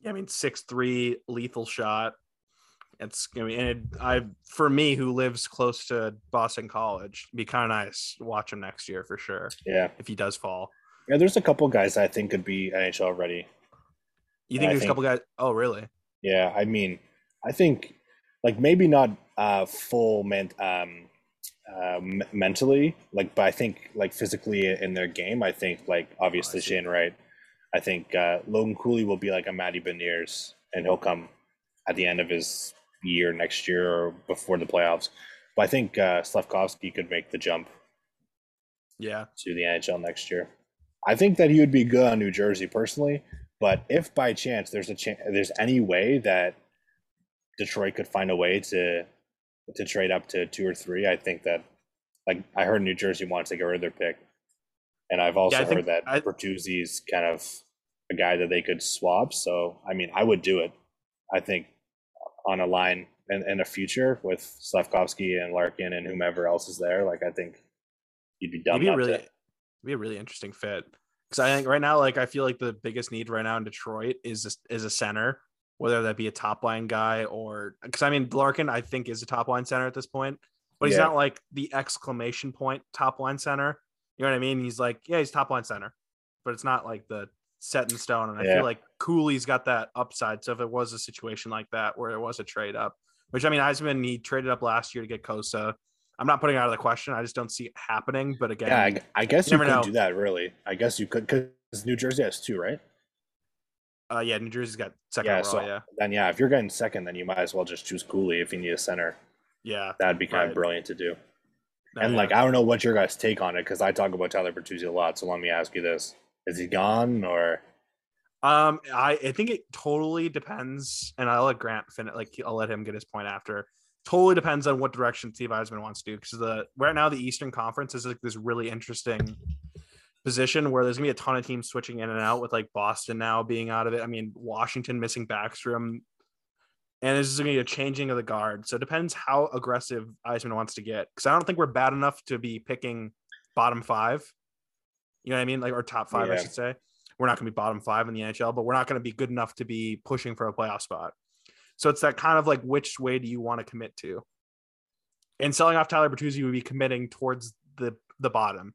yeah. I mean, six three lethal shot. It's I mean, and it, I for me who lives close to Boston College, it'd be kind of nice to watch him next year for sure Yeah, if he does fall. yeah. There's a couple guys I think could be NHL ready. You think I there's think- a couple guys? Oh, really? Yeah, I mean, I think like maybe not uh full ment um uh, m- mentally like but I think like physically in their game I think like obviously see. Shane Wright I think uh Logan Cooley will be like a Matty Beniers and he'll come at the end of his year next year or before the playoffs but I think uh Slafkovsky could make the jump Yeah. to the NHL next year. I think that he would be good on New Jersey personally, but if by chance there's a chance there's any way that Detroit could find a way to to trade up to two or three, I think that like I heard New Jersey wants to get rid of their pick, and I've also think heard that I- Bertuzzi's kind of a guy that they could swap. So I mean, I would do it. I think on a line in, in a future with Slafkovsky and Larkin and whomever else is there, like I think you'd be dumb It'd be a really, to. be a really interesting fit. Because I think right now, like I feel like the biggest need right now in Detroit is is a center, whether that be a top line guy or because I mean Larkin, I think is a top line center at this point, but he's Yeah. not like the exclamation point top line center. You know what I mean? He's like, yeah, he's top line center, but it's not like the set in stone. And I Yeah. feel like Cooley's got that upside. So if it was a situation like that where it was a trade up, which I mean, Yzerman he traded up last year to get Cossa. I'm not putting it out of the question. I just don't see it happening. But again, Yeah, I, I guess you you, could know. do that. Really, I guess you could because New Jersey has two, right? Uh, yeah, New Jersey's got second Yeah, overall. so yeah, then yeah, if you're getting second, then you might as well just choose Cooley if you need a center. yeah. That'd be kind Right. of brilliant to do. No, and yeah. like, I don't know what your guys' take on it because I talk about Tyler Bertuzzi a lot. So let me ask you this: Is he gone or? um, I, I think it totally depends, and I'll let Grant finish. Like, I'll let him get his point after. Totally depends on what direction Steve Yzerman wants to do because the right now the Eastern Conference is like this really interesting position where there's gonna be a ton of teams switching in and out with like Boston now being out of it. I mean, Washington missing Backstrom, and this is gonna be a changing of the guard. So it depends how aggressive Yzerman wants to get because I don't think we're bad enough to be picking bottom five. You know what I mean? Like our top five, I should say. We're not gonna be bottom five in the NHL, but we're not gonna be good enough to be pushing for a playoff spot. So it's that kind of like which way do you want to commit to? And selling off Tyler Bertuzzi would be committing towards the the bottom.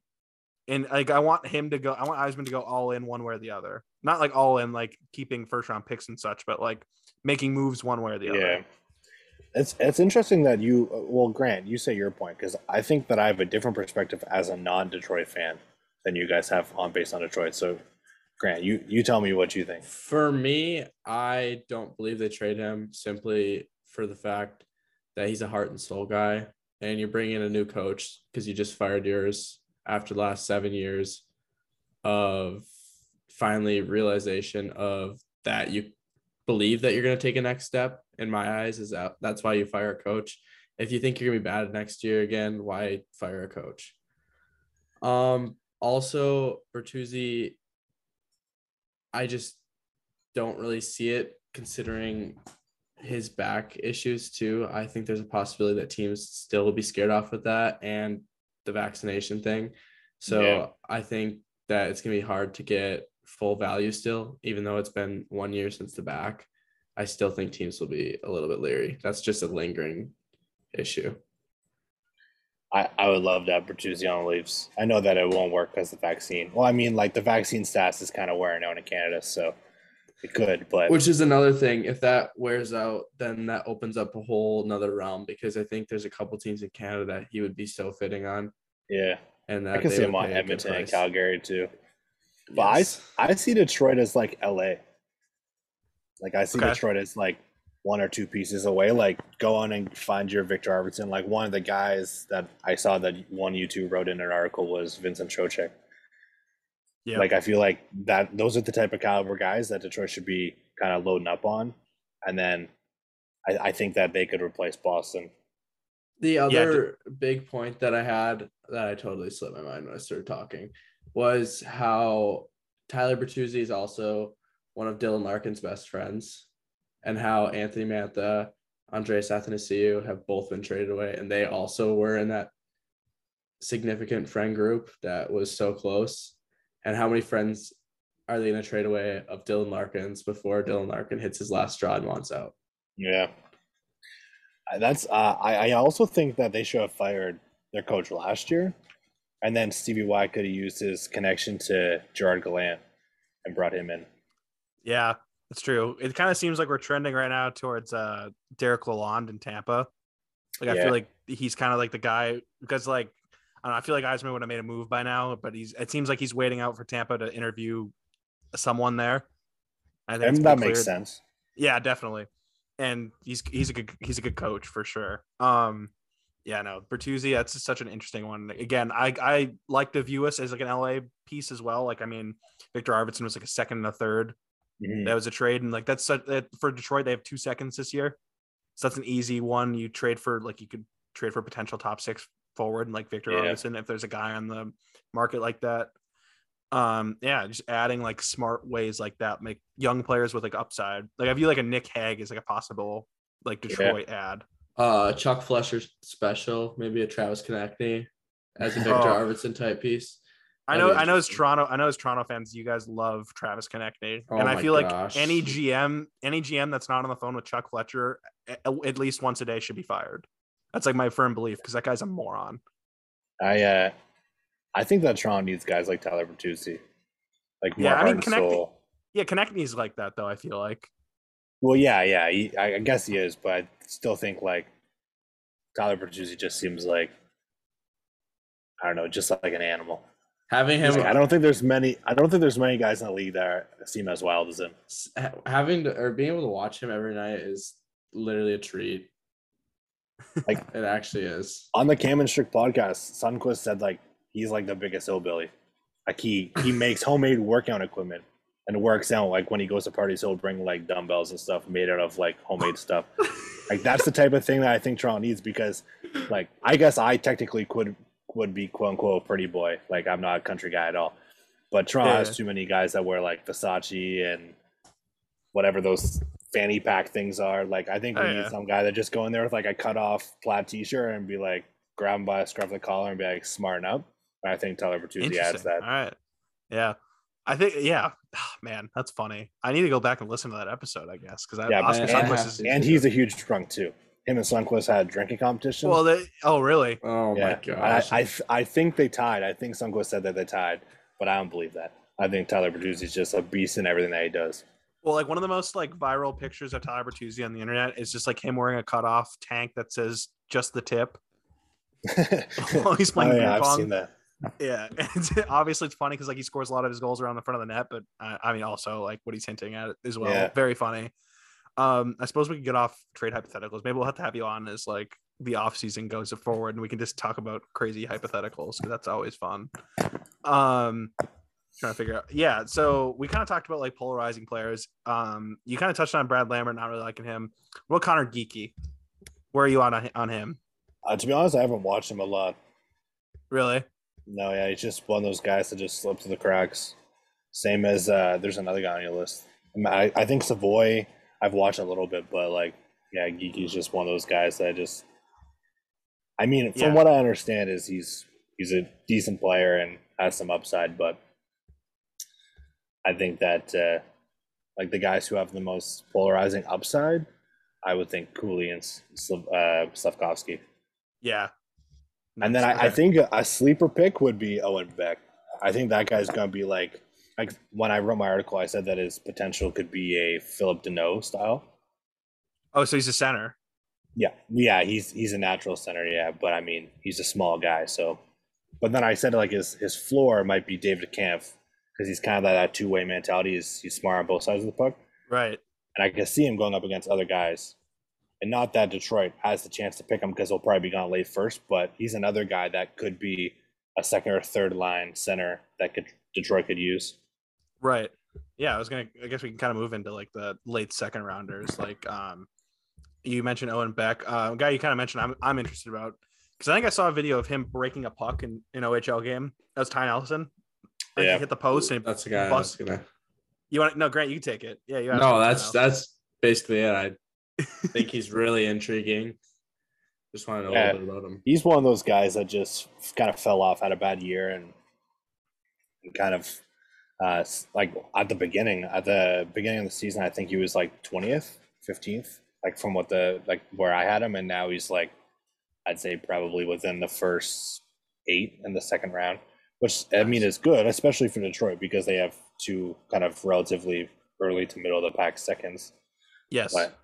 And like I want him to go, I want Yzerman to go all in one way or the other. Not like all in, like keeping first round picks and such, but like making moves one way or the Yeah, other. it's it's interesting that you well, Grant, you say your point because I think that I have a different perspective as a non-Detroit fan than you guys have on based on Detroit. So, Grant, you you tell me what you think. For me, I don't believe they trade him simply for the fact that he's a heart and soul guy, and you're bringing in a new coach because you just fired yours after the last seven years of finally realization of that you believe that you're going to take a next step. In my eyes, is that that's why you fire a coach. If you think you're going to be bad next year again, why fire a coach? Um. Also, Bertuzzi I just don't really see it considering his back issues too. I think there's a possibility that teams still will be scared off with that and the vaccination thing. So Yeah. I think that it's gonna be hard to get full value still, even though it's been one year since the back. I still think teams will be a little bit leery. That's just a lingering issue. I, I would love to have Bertuzzi on the Leafs. I know that it won't work because the vaccine. Well, I mean, like the vaccine stats is kind of wearing out in Canada, so it could. But Which is another thing. If that wears out, then that opens up a whole another realm because I think there's a couple teams in Canada that he would be so fitting on. yeah, And that I can see him on pay a good Edmonton and. Calgary too. But Yes. I I see Detroit as like LA. Like I see Okay. Detroit as like one or two pieces away. Like go on and find your Viktor Arvidsson. Like one of the guys that I saw that one YouTube wrote in an article was Vincent Trocheck. Yeah. Like I feel like that those are the type of caliber guys that Detroit should be kind of loading up on, and then I, I think that they could replace Boston. The Yeah, other big point that I had that I totally slipped my mind when I started talking was how Tyler Bertuzzi is also one of Dylan Larkin's best friends, and how Anthony Mantha, Andreas Athanasiou have both been traded away, and they also were in that significant friend group that was so close. And how many friends are they going to trade away of Dylan Larkin's before Dylan Larkin hits his last straw and wants out? Yeah, that's. Uh, I I also think that they should have fired their coach last year, and then Stevie Y could have used his connection to Gerard Gallant and brought him in. Yeah, that's true. It kind of seems like we're trending right now towards uh Derek Lalonde in Tampa. Like I feel like he's kind of like the guy because like I don't know, I feel like Yzerman would have made a move by now, but he's it seems like he's waiting out for Tampa to interview someone there. I think And that makes cleared. sense. Yeah, definitely. And he's he's a good he's a good coach for sure. Um yeah, no, Bertuzzi, that's such an interesting one. Again, I I like to view us as like an LA piece as well. Like I mean, Viktor Arvidsson was like a second and a third. Mhm. That was a trade, and like that's that for Detroit, they have two seconds this year, so that's an easy one. You trade for like you could trade for potential top six forward, and like Viktor Yeah. Arvidsson, if there's a guy on the market like that. Um, yeah, just adding like smart ways like that make young players with like upside. Like I view like a Nick Hague is like a possible like Yeah. Detroit ad. Uh, Chuck Fletcher special, maybe a Travis Konecny as a Viktor Oh. Arvidsson type piece. I know, I know, as. Toronto, I know, as Toronto fans, you guys love Travis Konecny, Oh and I feel like any GM, any GM that's not on the phone with Chuck Fletcher a- at least once a day should be fired. That's like my firm belief because that guy's a moron. I uh, I think that Toronto needs guys like Tyler Bertuzzi, like more Yeah, I mean, soul. Yeah, Konecny's like that though. I feel like. Well, yeah, yeah, he, I, I guess he is, but I still think like Tyler Bertuzzi just seems like I don't know, just like an animal. Having him, I don't think there's many. I don't think there's many guys in the league that seem as wild as him. having to or being able to watch him every night is literally a treat. Like- it actually is. On the Cam and Strick podcast, Sundqvist said like he's like the biggest hillbilly. Like he he makes homemade workout equipment and works out. Like when he goes to parties, he'll bring like dumbbells and stuff made out of like homemade stuff. Like that's the type of thing that I think Toronto needs because, like, I guess I technically could would be quote unquote pretty boy. Like I'm not a country guy at all, but Toronto Yeah. has too many guys that wear like Versace and whatever those fanny pack things are. Like I think we Oh, need yeah. some guy that just go in there with like a cut off plaid T-shirt and be like grab him by the scruff of the collar and be like smarten up. And I think Tyler Bertuzzi adds that. All right. Yeah. I think yeah, ah, man, that's funny. I need to go back and listen to that episode, I guess, because Yeah, Oskar man, and- Sundqvist have is. And he's a huge drunk too. Him and Sundqvist had a drinking competition. well. They, oh, really? Oh yeah, my gosh. I, I I think they tied. I think Sundqvist said that they tied, but I don't believe that. I think Tyler Bertuzzi is just a beast in everything that he does. Well, like one of the most like viral pictures of Tyler Bertuzzi on the internet is just like him wearing a cutoff tank that says "just the tip." While he's playing oh, beer yeah, I've pong. seen that. Yeah, it's, obviously it's funny because like he scores a lot of his goals around the front of the net, but uh, I mean also like what he's hinting at as well. Yeah. Very funny. Um, I suppose we can get off trade hypotheticals. Maybe we'll have to have you on as like the off season goes forward, and we can just talk about crazy hypotheticals because that's always fun. Um, trying to figure out. Yeah, so we kind of talked about like polarizing players. Um, you kind of touched on Brad Lambert, not really liking him. What Conor Geekie? Where are you on on him? Uh, to be honest, I haven't watched him a lot. Really? No, yeah, he's just one of those guys that just slip through the cracks. Same as uh, there's another guy on your list. I, I think Savoie. I've watched a little bit, but like, yeah, Geekie's just one of those guys that just. I mean, from Yeah. what I understand, is he's he's a decent player and has some upside, but I think that uh, like the guys who have the most polarizing upside, I would think Cooley and uh, Slafkovsky. Yeah. And then I, I think a, a sleeper pick would be Owen Beck. I think that guy's gonna be like like when I wrote my article, I said that his potential could be a Phillip Danault style. Oh, so he's a center. Yeah, yeah, he's he's a natural center, yeah, but I mean he's a small guy, so. But then I said like his his floor might be David Kampf because he's kind of that, that two way mentality. He's he's smart on both sides of the puck. Right. and I can see him going up against other guys. And not that Detroit has the chance to pick him because he'll probably be gone late first, but he's another guy that could be a second or third line center that could Detroit could use. Right. Yeah, I was gonna. I guess we can kind of move into like the late second rounders. Like, um, you mentioned Owen Beck, uh, a guy you kind of mentioned. I'm I'm interested about because I think I saw a video of him breaking a puck in an OHL game. That was Ty Nelson. Yeah. he hit the post and That's the guy. I was bust. gonna. You want no Grant? You can take it. Yeah, you. No, that's that's basically it. I think he's really intriguing. Just want to know Yeah. a little bit about him. He's one of those guys that just kind of fell off, had a bad year, and, and kind of uh, like at the beginning, at the beginning of the season, I think he was like twentieth, fifteenth, like from what the like where I had him, and now he's like, I'd say probably within the first eight in the second round, which I mean is good, especially for Detroit because they have two kind of relatively early to middle of the pack seconds. yes. But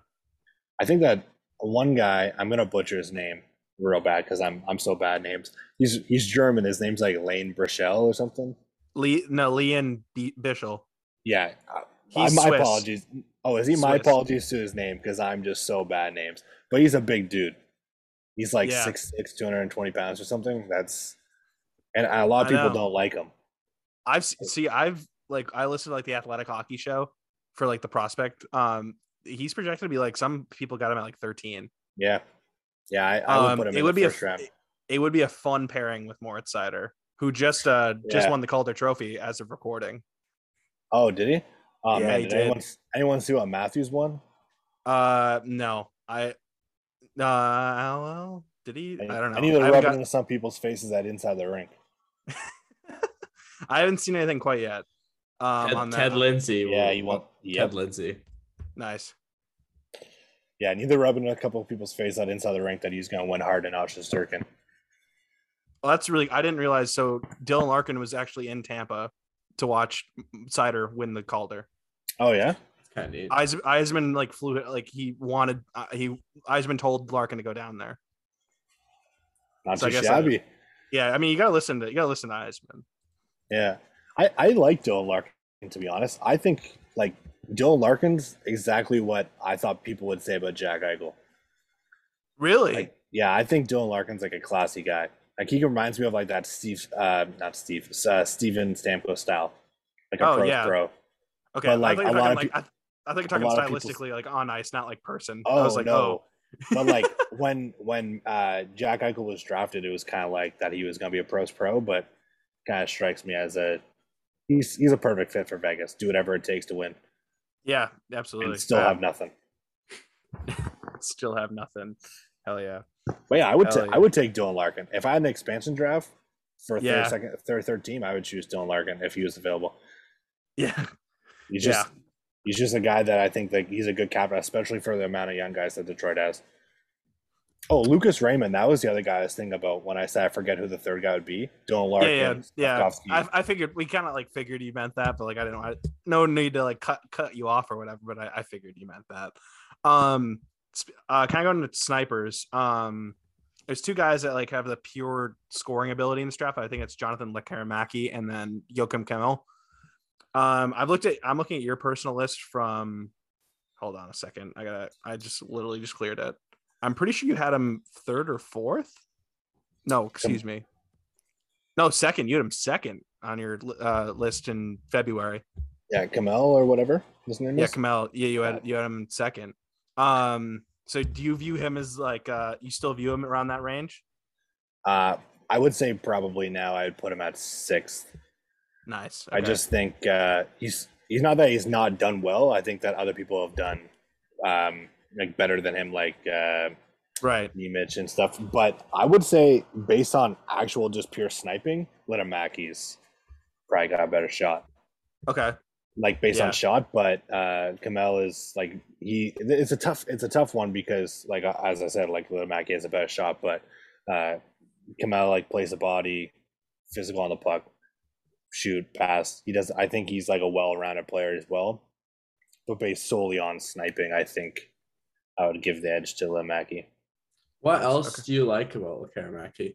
I think that one guy, I'm gonna butcher his name real bad because I'm I'm so bad names. He's he's German. His name's like Lane Brichel or something. Lee, no, Leon B- Bichsel. Yeah. uh, He's my Swiss. apologies. Oh, is he? My apologies to his name because I'm just so bad names. But he's a big dude. He's like Yeah. six six, 220 pounds or something. That's and a lot of people don't like him. I've se- see. I've like I listened to like the Athletic Hockey Show for like the prospect. Um, he's projected to be like some people got him at like 13. Yeah. Yeah, I, I would Um, put him it in would the be a first f- round. It would be a fun pairing with Moritz Seider, who just uh just Yeah. won the Calder Trophy as of recording. Oh, did he? Oh Yeah, man, he did, did. anyone anyone see what Matthews won? Uh, no, I. Uh, well, did he? I don't know. I need to rub got- it into some people's faces at inside the rink. I haven't seen anything quite yet. Um, Ted, on that. Ted Lindsay. Yeah, you want. Ted Lindsay. Nice. Yeah, neither need to rub it in a couple of people's face at inside the rink that he's going to win Hart in Durkin. Well, that's really. I didn't realize. So Dylan Larkin was actually in Tampa to watch Seider win the Calder. Oh yeah. Kind of neat. Eis- Yzerman like flew like he wanted. Uh, he Yzerman told Larkin to go down there. Not So too guess I- shabby. Yeah, I mean you gotta listen to you gotta listen to Yzerman. Yeah, I I like Dylan Larkin to be honest. I think like Dylan Larkin's exactly what I thought people would say about Jack Eichel. Really? Like, yeah, I think Dylan Larkin's like a classy guy. Like he reminds me of like that Steve, uh, not Steve, uh, Steven Stamkos style, like a Oh, pro yeah. pro. okay, but, like, a lot talking of like I, I think you're talking people- stylistically like on ice, not like person. Oh I was like, no. oh, but like when when uh, Jack Eichel was drafted, it was kind of like that he was going to be a pros pro, but kind of strikes me as a he's he's a perfect fit for Vegas. Do whatever it takes to win yeah, absolutely. and still Um, have nothing. still have nothing. Hell yeah. But yeah, I would Hell ta- yeah. I would take Dylan Larkin if I had an expansion draft for Yeah. third second third third team. I would choose Dylan Larkin if he was available. Yeah. He's just he's just a guy that I think that he's a good captain, especially for the amount of young guys that Detroit has. Oh, Lucas Raymond, that was the other guy I was thinking about when I said I forget who the third guy would be. Dylan Larkin, yeah, yeah, yeah. I, I figured we kind of like figured you meant that, but like I didn't want no need to like cut cut you off or whatever. But I, I figured you meant that. Um, uh, kind of going to snipers. Um, there's two guys that like have the pure scoring ability in this draft. I think it's Jonathan Lekkerimäki and then Joakim Kemell. Um, I've looked at. I'm looking at your personal list from. Hold on a second. I gotta. I just literally just cleared it. I'm pretty sure you had him third or fourth. No, excuse me. No, second. You had him second on your uh, list in February. yeah, Kemell or whatever his name Yeah, is. Kemell. Yeah, you had you had him second. Um, so do you view him as like uh you still view him around that range? Uh, I would say probably now I'd put him at sixth. Nice. I just think uh, he's he's not that he's not done well. I think that other people have done um, like better than him, like uh, right. Nemec and stuff. But I would say based on actual just pure sniping, Lenamaki's probably got a better shot. Okay. Like based Yeah. on shot, but uh, Kemell is like he. It's a tough. It's a tough one because like as I said, like Lenamaki has a better shot, but uh, Kemell like plays the body, physical on the puck, shoot, pass. He does. I think he's like a well-rounded player as well. But based solely on sniping, I think I would give the edge to Lemaki. What else Okay. do you like about Karamaki?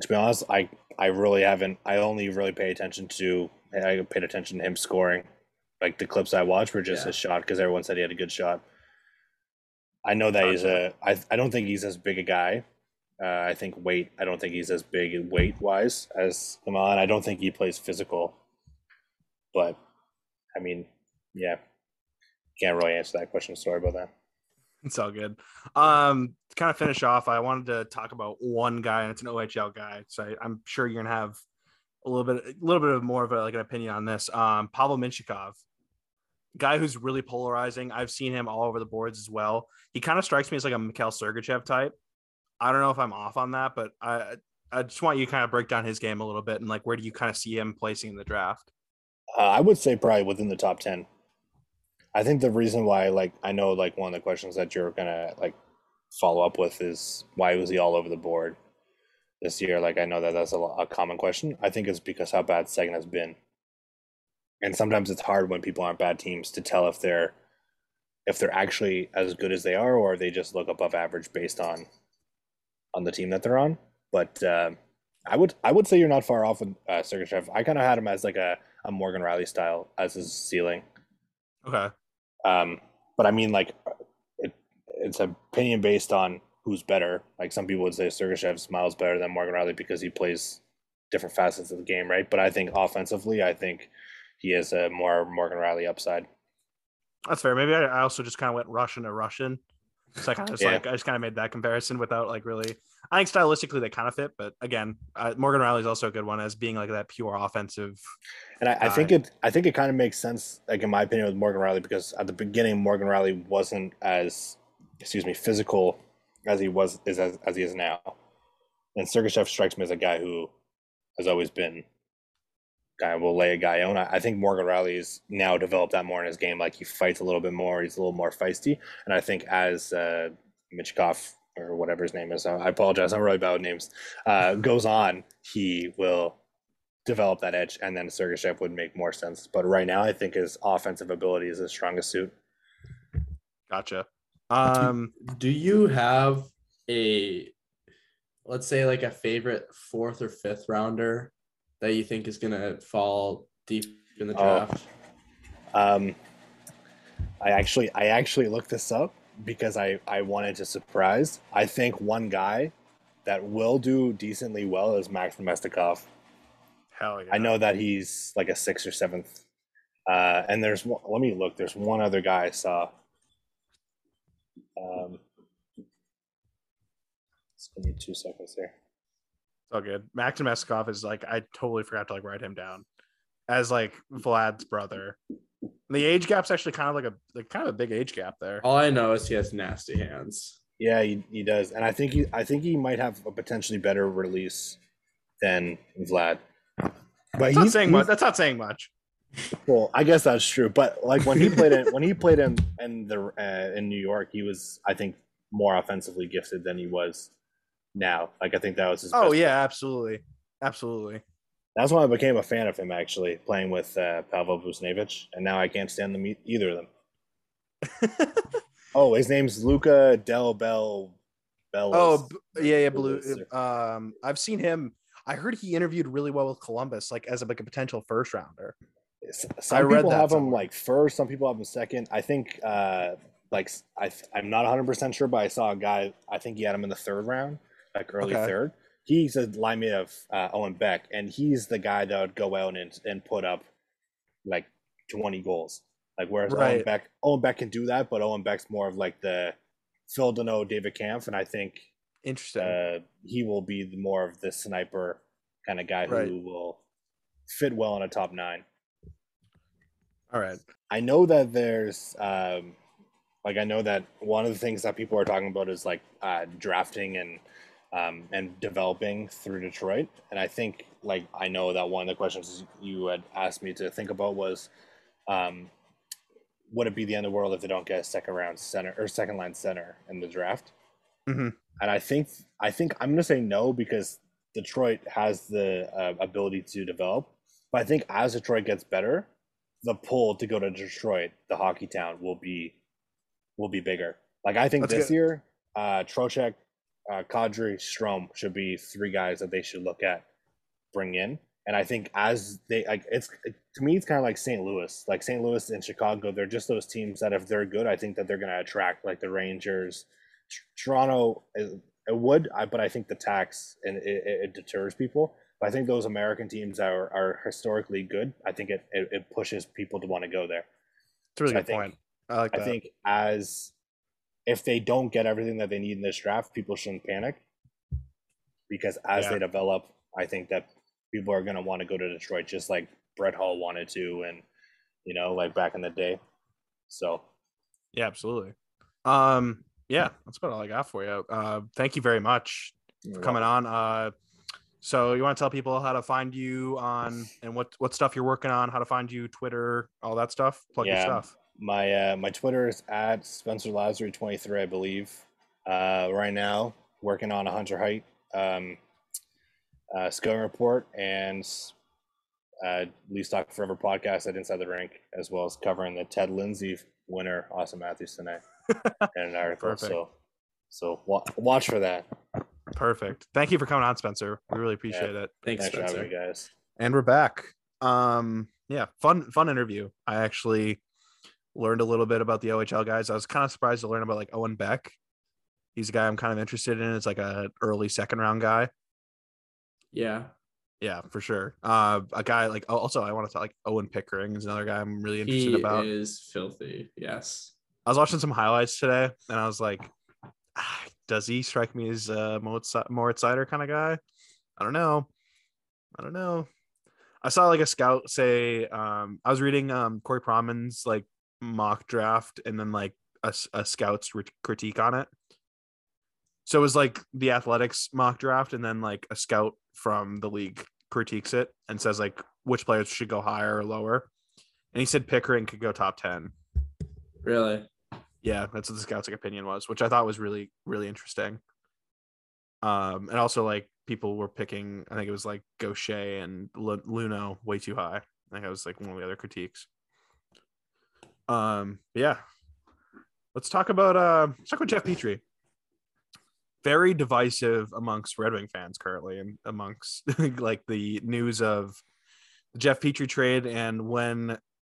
To be honest, I I really haven't. I only really pay attention to. I paid attention to him scoring, Like the clips I watched were just Yeah. his shot because everyone said he had a good shot. I know that he's a. I I don't think he's as big a guy. Uh, I think weight. I don't think he's as big weight wise as Kemell. I don't think he plays physical. But, I mean, yeah, can't really answer that question. Sorry about that. It's all good. Um, to kind of finish off, I wanted to talk about one guy, and it's an OHL guy. So I, I'm sure you're gonna have a little bit, a little bit of more of a, like an opinion on this. Um, Pavel Mintyukov, guy who's really polarizing. I've seen him all over the boards as well. He kind of strikes me as like a Mikhail Sergachev type. I don't know if I'm off on that, but I I just want you to kind of break down his game a little bit and like where do you kind of see him placing in the draft? Uh, I would say probably within the top ten. I think the reason why, like, I know, like, one of the questions that you're gonna like follow up with is why was he all over the board this year? Like, I know that that's a, a common question. I think it's because how bad Sagan has been, and sometimes it's hard when people aren't bad teams to tell if they're if they're actually as good as they are, or they just look above average based on on the team that they're on. But uh, I would I would say you're not far off with uh, Sergachev. I kind of had him as like a, a Morgan Rielly style as his ceiling. Okay. Um, but I mean, like, it, it's opinion based on who's better. Like some people would say Sergachev smiles better than Morgan Rielly because he plays different facets of the game, right? But I think offensively, I think he has a more Morgan Rielly upside. That's fair. Maybe I, I also just kind of went Russian to Russian. So I kind of just Yeah. like I just kind of made that comparison without like really. I think stylistically they kind of fit, but again, uh, Morgan Rielly's also a good one as being like that pure offensive. And I, I think it I think it kind of makes sense, like in my opinion, with Morgan Rielly, because at the beginning Morgan Rielly wasn't as excuse me, physical as he was is as, as he is now. And Sergachev strikes me as a guy who has always been kind of will lay a guy on. I, I think Morgan Rielly's now developed that more in his game. Like he fights a little bit more, he's a little more feisty. And I think as uh Michkov or whatever his name is, I apologize, I'm really bad with names, uh, goes on, he will develop that edge, and then Sergachev would make more sense. But right now, I think his offensive ability is his strongest suit. Gotcha. Um, Do you have a let's say like a favorite fourth or fifth rounder that you think is gonna fall deep in the Oh. draft? Um, I actually, I actually looked this up because I, I wanted to surprise. I think one guy that will do decently well is Max Namestnikov. hell yeah. I know that he's like a sixth or seventh. Uh, and there's one, let me look. There's one other guy I saw. Um, just give me two seconds here. It's all good. Maxim Eskov is like I totally forgot to like write him down as like Vlad's brother. And The age gap's actually kind of like a like kind of a big age gap there. All I know is he has nasty hands. Yeah, he, he does, and I think he I think he might have a potentially better release than Vlad. But That's not saying he's- much. That's not saying much. Well, I guess that's true. But like when he played in when he played in in the uh, in New York, he was I think more offensively gifted than he was now. Like I think that was his. Oh best- yeah, absolutely, absolutely. that's why I became a fan of him actually playing with uh, Pavel Buchnevich, and now I can't stand them either of them. Oh, his name's Luca Del Bell. Belluz. Oh b- yeah, yeah, blue. Um, I've seen him. I heard he interviewed really well with Columbus, like as a, like a potential first rounder. S- I Some read people that have him like first. Some people have him second. I think, uh, like s- I, I'm not 100 percent sure, but I saw a guy. I think he had him in the third round, like early Okay. third. He's a linemate of uh, Owen Beck, and he's the guy that would go out and and put up like 20 goals. Like whereas Owen Beck, Owen Beck can do that, but Owen Beck's more of like the Phil Danault, David Kampf, and I think Interesting. uh, he will be the more of the sniper kind of guy Right. who will fit well in a top nine. All right. I know that there's um like I know that one of the things that people are talking about is like uh drafting and um and developing through Detroit. And I think like I know that one of the questions you had asked me to think about was um would it be the end of the world if they don't get a second round center or second line center in the draft? Mhm. And I think I think I'm gonna say no because Detroit has the uh, ability to develop. But I think as Detroit gets better, the pull to go to Detroit, the hockey town, will be will be bigger. Like I think That's this good. year, uh, Trocheck, uh, Kadri, Strome should be three guys that they should look at, bring in. And I think as they like it's to me it's kind of like St. Louis, like St. Louis and Chicago. They're just those teams that if they're good, I think that they're going to attract like the Rangers. Toronto, it would, but I think the tax and it, it deters people. But I think those American teams are are historically good. I think it it, pushes people to want to go there. It's a really So I good think- point. I like that. I think as if they don't get everything that they need in this draft, people shouldn't panic because as Yeah. they develop, I think that people are going to want to go to Detroit just like Brett Hull wanted to, and you know, like back in the day. So Yeah, absolutely. Um, yeah, that's about all I got for you. Uh, thank you very much for coming on. Uh, so you want to tell people how to find you on and what what stuff you're working on, how to find you, Twitter, all that stuff. Plug your stuff. My uh, my Twitter is at Spencer Lazary twenty three, I believe. Uh, right now, working on a Hunter Haight um, uh, scouting report and uh, Leaf Stock Forever podcast at Inside the Rink, as well as covering the Ted Lindsay winner, Auston Matthews tonight, in an article. Perfect. So, so wa- watch for that. Perfect. Thank you for coming on, Spencer. We really appreciate it. Thanks, Thanks for having Spencer. me, guys. And we're back. Um, yeah, fun fun interview. I actually learned a little bit about the OHL guys. I was kind of surprised to learn about like Owen Beck. He's a guy I'm kind of interested in. It's like a early second round guy. Yeah. Yeah, for sure. Uh, a guy like also I want to talk like Owen Pickering is another guy I'm really interested He about. is filthy. Yes. I was watching some highlights today, and I was like, ah, does he strike me as a Moritz, Moritz Seider kind of guy? I don't know. I don't know. I saw like a scout say, um, I was reading um Corey Pronman's like mock draft, and then like a, a scout's rit- critique on it. So it was like the athletics mock draft, and then like a scout from the league critiques it and says like which players should go higher or lower. And he said Pickering could go top ten. Really? Yeah, that's what the scouts like opinion was, which I thought was really really interesting. Um, and also like people were picking, I think it was like Gauthier and Lu- Luno way too high. I think that was like one of the other critiques. Um, yeah, let's talk about uh, let's talk about Jeff Petry. Very divisive amongst Red Wing fans currently, and amongst like the news of the Jeff Petry trade, and when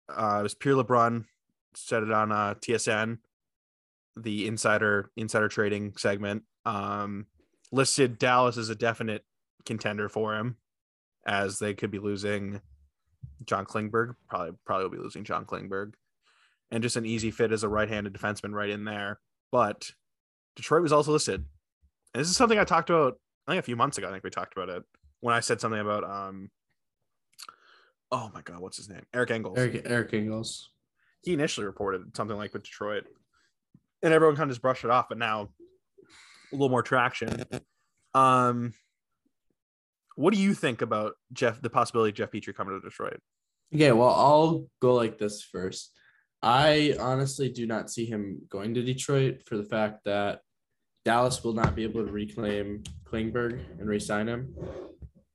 uh, it was Pierre LeBrun said it on uh, TSN, the insider insider trading segment, um, listed Dallas as a definite contender for him, as they could be losing John Klingberg. Probably probably will be losing John Klingberg, and just an easy fit as a right-handed defenseman right in there. But Detroit was also listed. And this is something I talked about. I think a few months ago. I think we talked about it when I said something about um. Oh my God, what's his name? Eric Engels Eric Eric Engels. he initially reported something like with Detroit, and everyone kind of just brushed it off. But now, a little more traction. Um, what do you think about Jeff? The possibility of Jeff Petry coming to Detroit? Okay, well, I'll go like this first. I honestly do not see him going to Detroit for the fact that Dallas will not be able to reclaim Klingberg and re-sign him.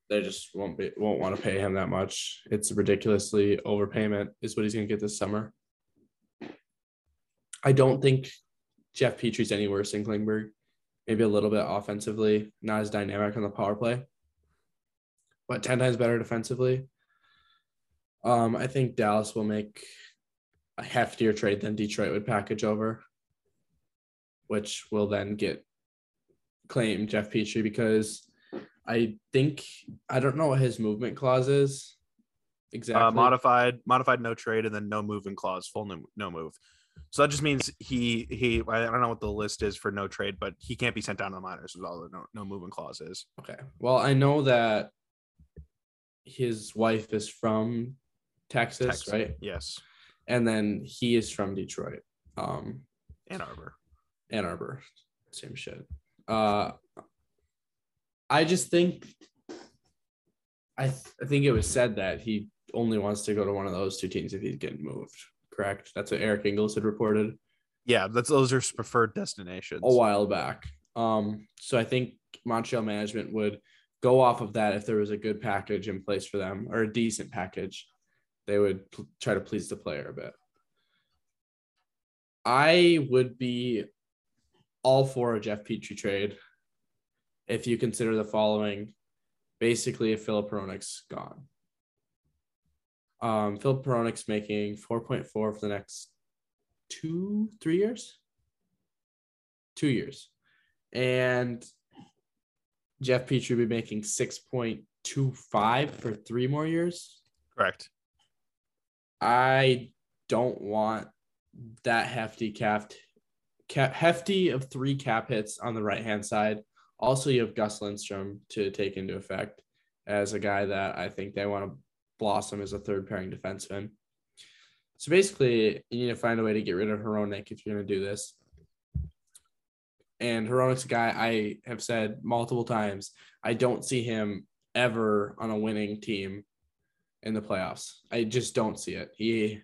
They just won't be won't want to pay him that much. It's ridiculously overpayment is what he's going to get this summer. I don't think Jeff Petry's any worse than Klingberg. Maybe a little bit offensively, not as dynamic on the power play, but ten times better defensively. Um, I think Dallas will make a heftier trade than Detroit would package over, which will then get claim Jeff Petry because I think I don't know what his movement clause is exactly. Uh, modified, modified, no trade, and then no moving clause, full no, no move. So that just means he he. I don't know what the list is for no trade, but he can't be sent down to the minors. Is all the no, no moving clause is. Okay. Well, I know that his wife is from Texas, Texas. right? Yes, And then he is from Detroit. Um, Ann Arbor. Ann Arbor, same shit. Uh, I just think, I th- I think it was said that he only wants to go to one of those two teams if he's getting moved. Correct. That's what Eric Engels had reported Yeah, that's those are his preferred destinations. a while back. Um, so I think Montreal management would go off of that if there was a good package in place for them or a decent package. They would pl- try to please the player a bit. I would be all for a Jeff Petry trade if you consider the following. basically if Filip Hronek's gone. Um, Filip Hronek's making 4.4 for the next two, three years. Two years. And Jeff Petry will be making 6.25 for three more years. Correct. I don't want that hefty cap, cap hefty of three cap hits on the right hand side. Also, you have Gus Lindstrom to take into effect as a guy that I think they want to blossom as a third pairing defenseman. So basically, you need to find a way to get rid of Hronek if you're going to do this. And Hronek's a guy I have said multiple times. I don't see him ever on a winning team in the playoffs. I just don't see it. He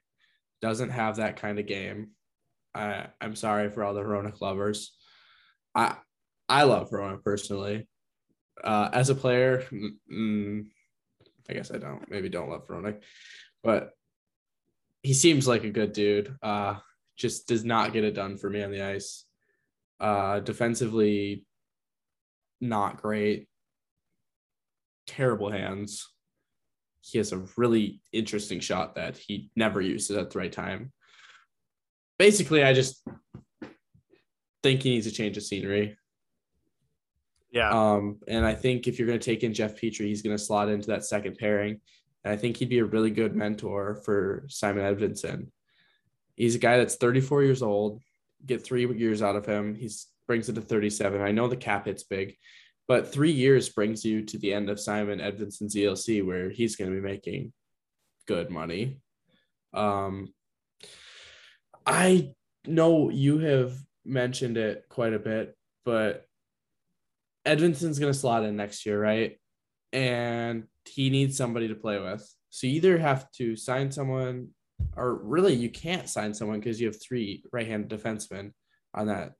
doesn't have that kind of game. I I'm sorry for all the Hronek lovers. I I love Hronek personally. Uh, as a player, mm, I guess I don't. Maybe don't love Hronek, but he seems like a good dude. Uh, just does not get it done for me on the ice. Uh, defensively, not great. Terrible hands. He has a really interesting shot that he never uses at the right time. Basically, I just think he needs a change of scenery. Yeah. Um, and I think if you're going to take in Jeff Petry, he's going to slot into that second pairing. And I think he'd be a really good mentor for Simon Edvinsson. He's a guy that's 34 years old. Get three years out of him. He's brings it to 37. I know the cap hit's big, but three years brings you to the end of Simon Edvinsson's ELC where he's going to be making good money. Um, I know you have mentioned it quite a bit, but Edvinsson's going to slot in next year, right? And he needs somebody to play with. So you either have to sign someone, or really you can't sign someone because you have three right-handed defensemen on that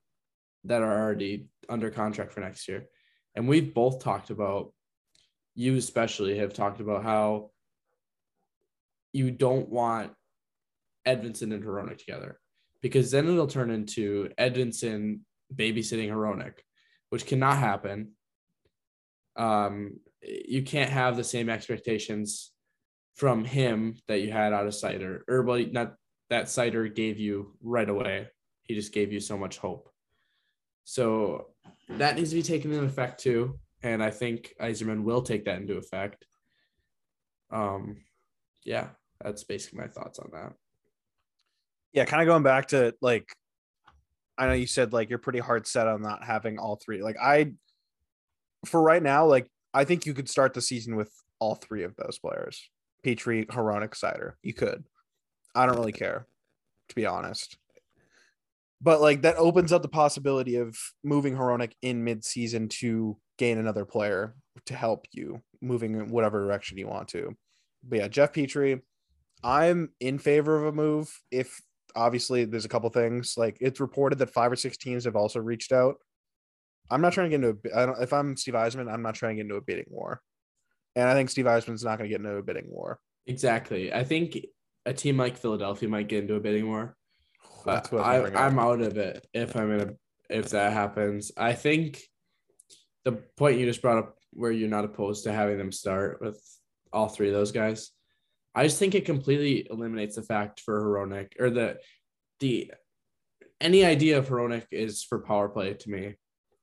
that are already under contract for next year. And we've both talked about, you especially have talked about how you don't want Edvinsson and Hronek together because then it'll turn into Edvinsson babysitting Hronek, which cannot happen. Um, you can't have the same expectations from him that you had out of Seider, or well, not that Seider gave you right away. He just gave you so much hope. So that needs to be taken into effect too. And I think Yzerman will take that into effect. Um, yeah, that's basically my thoughts on that. Yeah, kind of going back to like, I know you said like you're pretty hard set on not having all three. Like I, for right now, like I think you could start the season with all three of those players: Petry, Hronek, Seider. You could. I don't really care, to be honest but like that opens up the possibility of moving Hronek in mid-season to gain another player to help you moving in whatever direction you want to. But yeah, Jeff Petry, I'm in favor of a move if obviously there's a couple things like it's reported that five or six teams have also reached out. I'm not trying to get into a I don't if I'm Steve Yzerman, I'm not trying to get into a bidding war. And I think Steve Yzerman's not going to get into a bidding war. Exactly. I think a team like Philadelphia might get into a bidding war. That's what I, I'm out of it if I'm in a if that happens. I think the point you just brought up where you're not opposed to having them start with all three of those guys. I just think it completely eliminates the fact for Hronek or the the any idea of Hronek is for power play to me.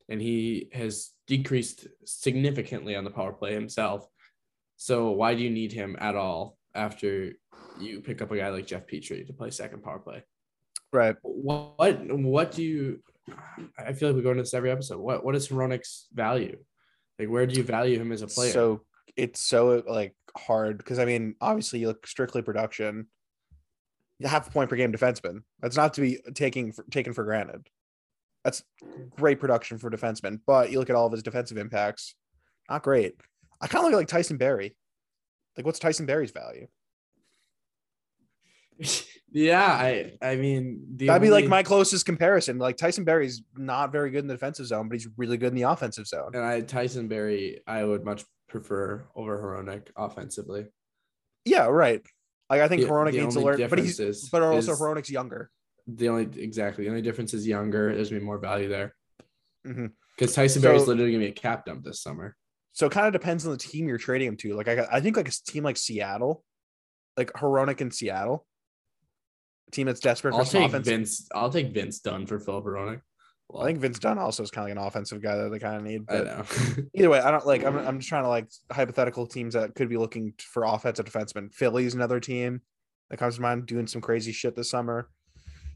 And he has decreased significantly on the power play himself. So why do you need him at all after you pick up a guy like Jeff Petry to play second power play? Right. What what do you? I feel like we go into this every episode. What what is Hronek's value? Like, where do you value him as a player? So it's so like hard because I mean, obviously, you look strictly production. Half a point per game defenseman. That's not to be taking for, taken for granted. That's great production for defenseman, but you look at all of his defensive impacts, not great. I kind of look at like Tyson Barrie. Like, what's Tyson Barrie's value? yeah, I I mean that'd only... be like my closest comparison. Like Tyson Barrie's not very good in the defensive zone, but he's really good in the offensive zone. And I Tyson Barrie, I would much prefer over Hronek offensively. Yeah, right. Like I think Hronek needs to learn, but he's is, but also Hronek's younger. The only exactly the only difference is younger. There's gonna be more value there. Because mm-hmm. Tyson so, Barrie's literally gonna be a cap dump this summer. So it kind of depends on the team you're trading him to. Like I, I think like a team like Seattle, like Hronek in Seattle, team that's desperate for I'll some take offense. Vince. I'll take Vince Dunn for Filip Hronek. I think Vince Dunn also is kind of like an offensive guy that they kind of need. I But know. either way, I don't like. I'm, I'm just trying to like hypothetical teams that could be looking for offensive defensemen. Philly's another team that comes to mind doing some crazy shit this summer.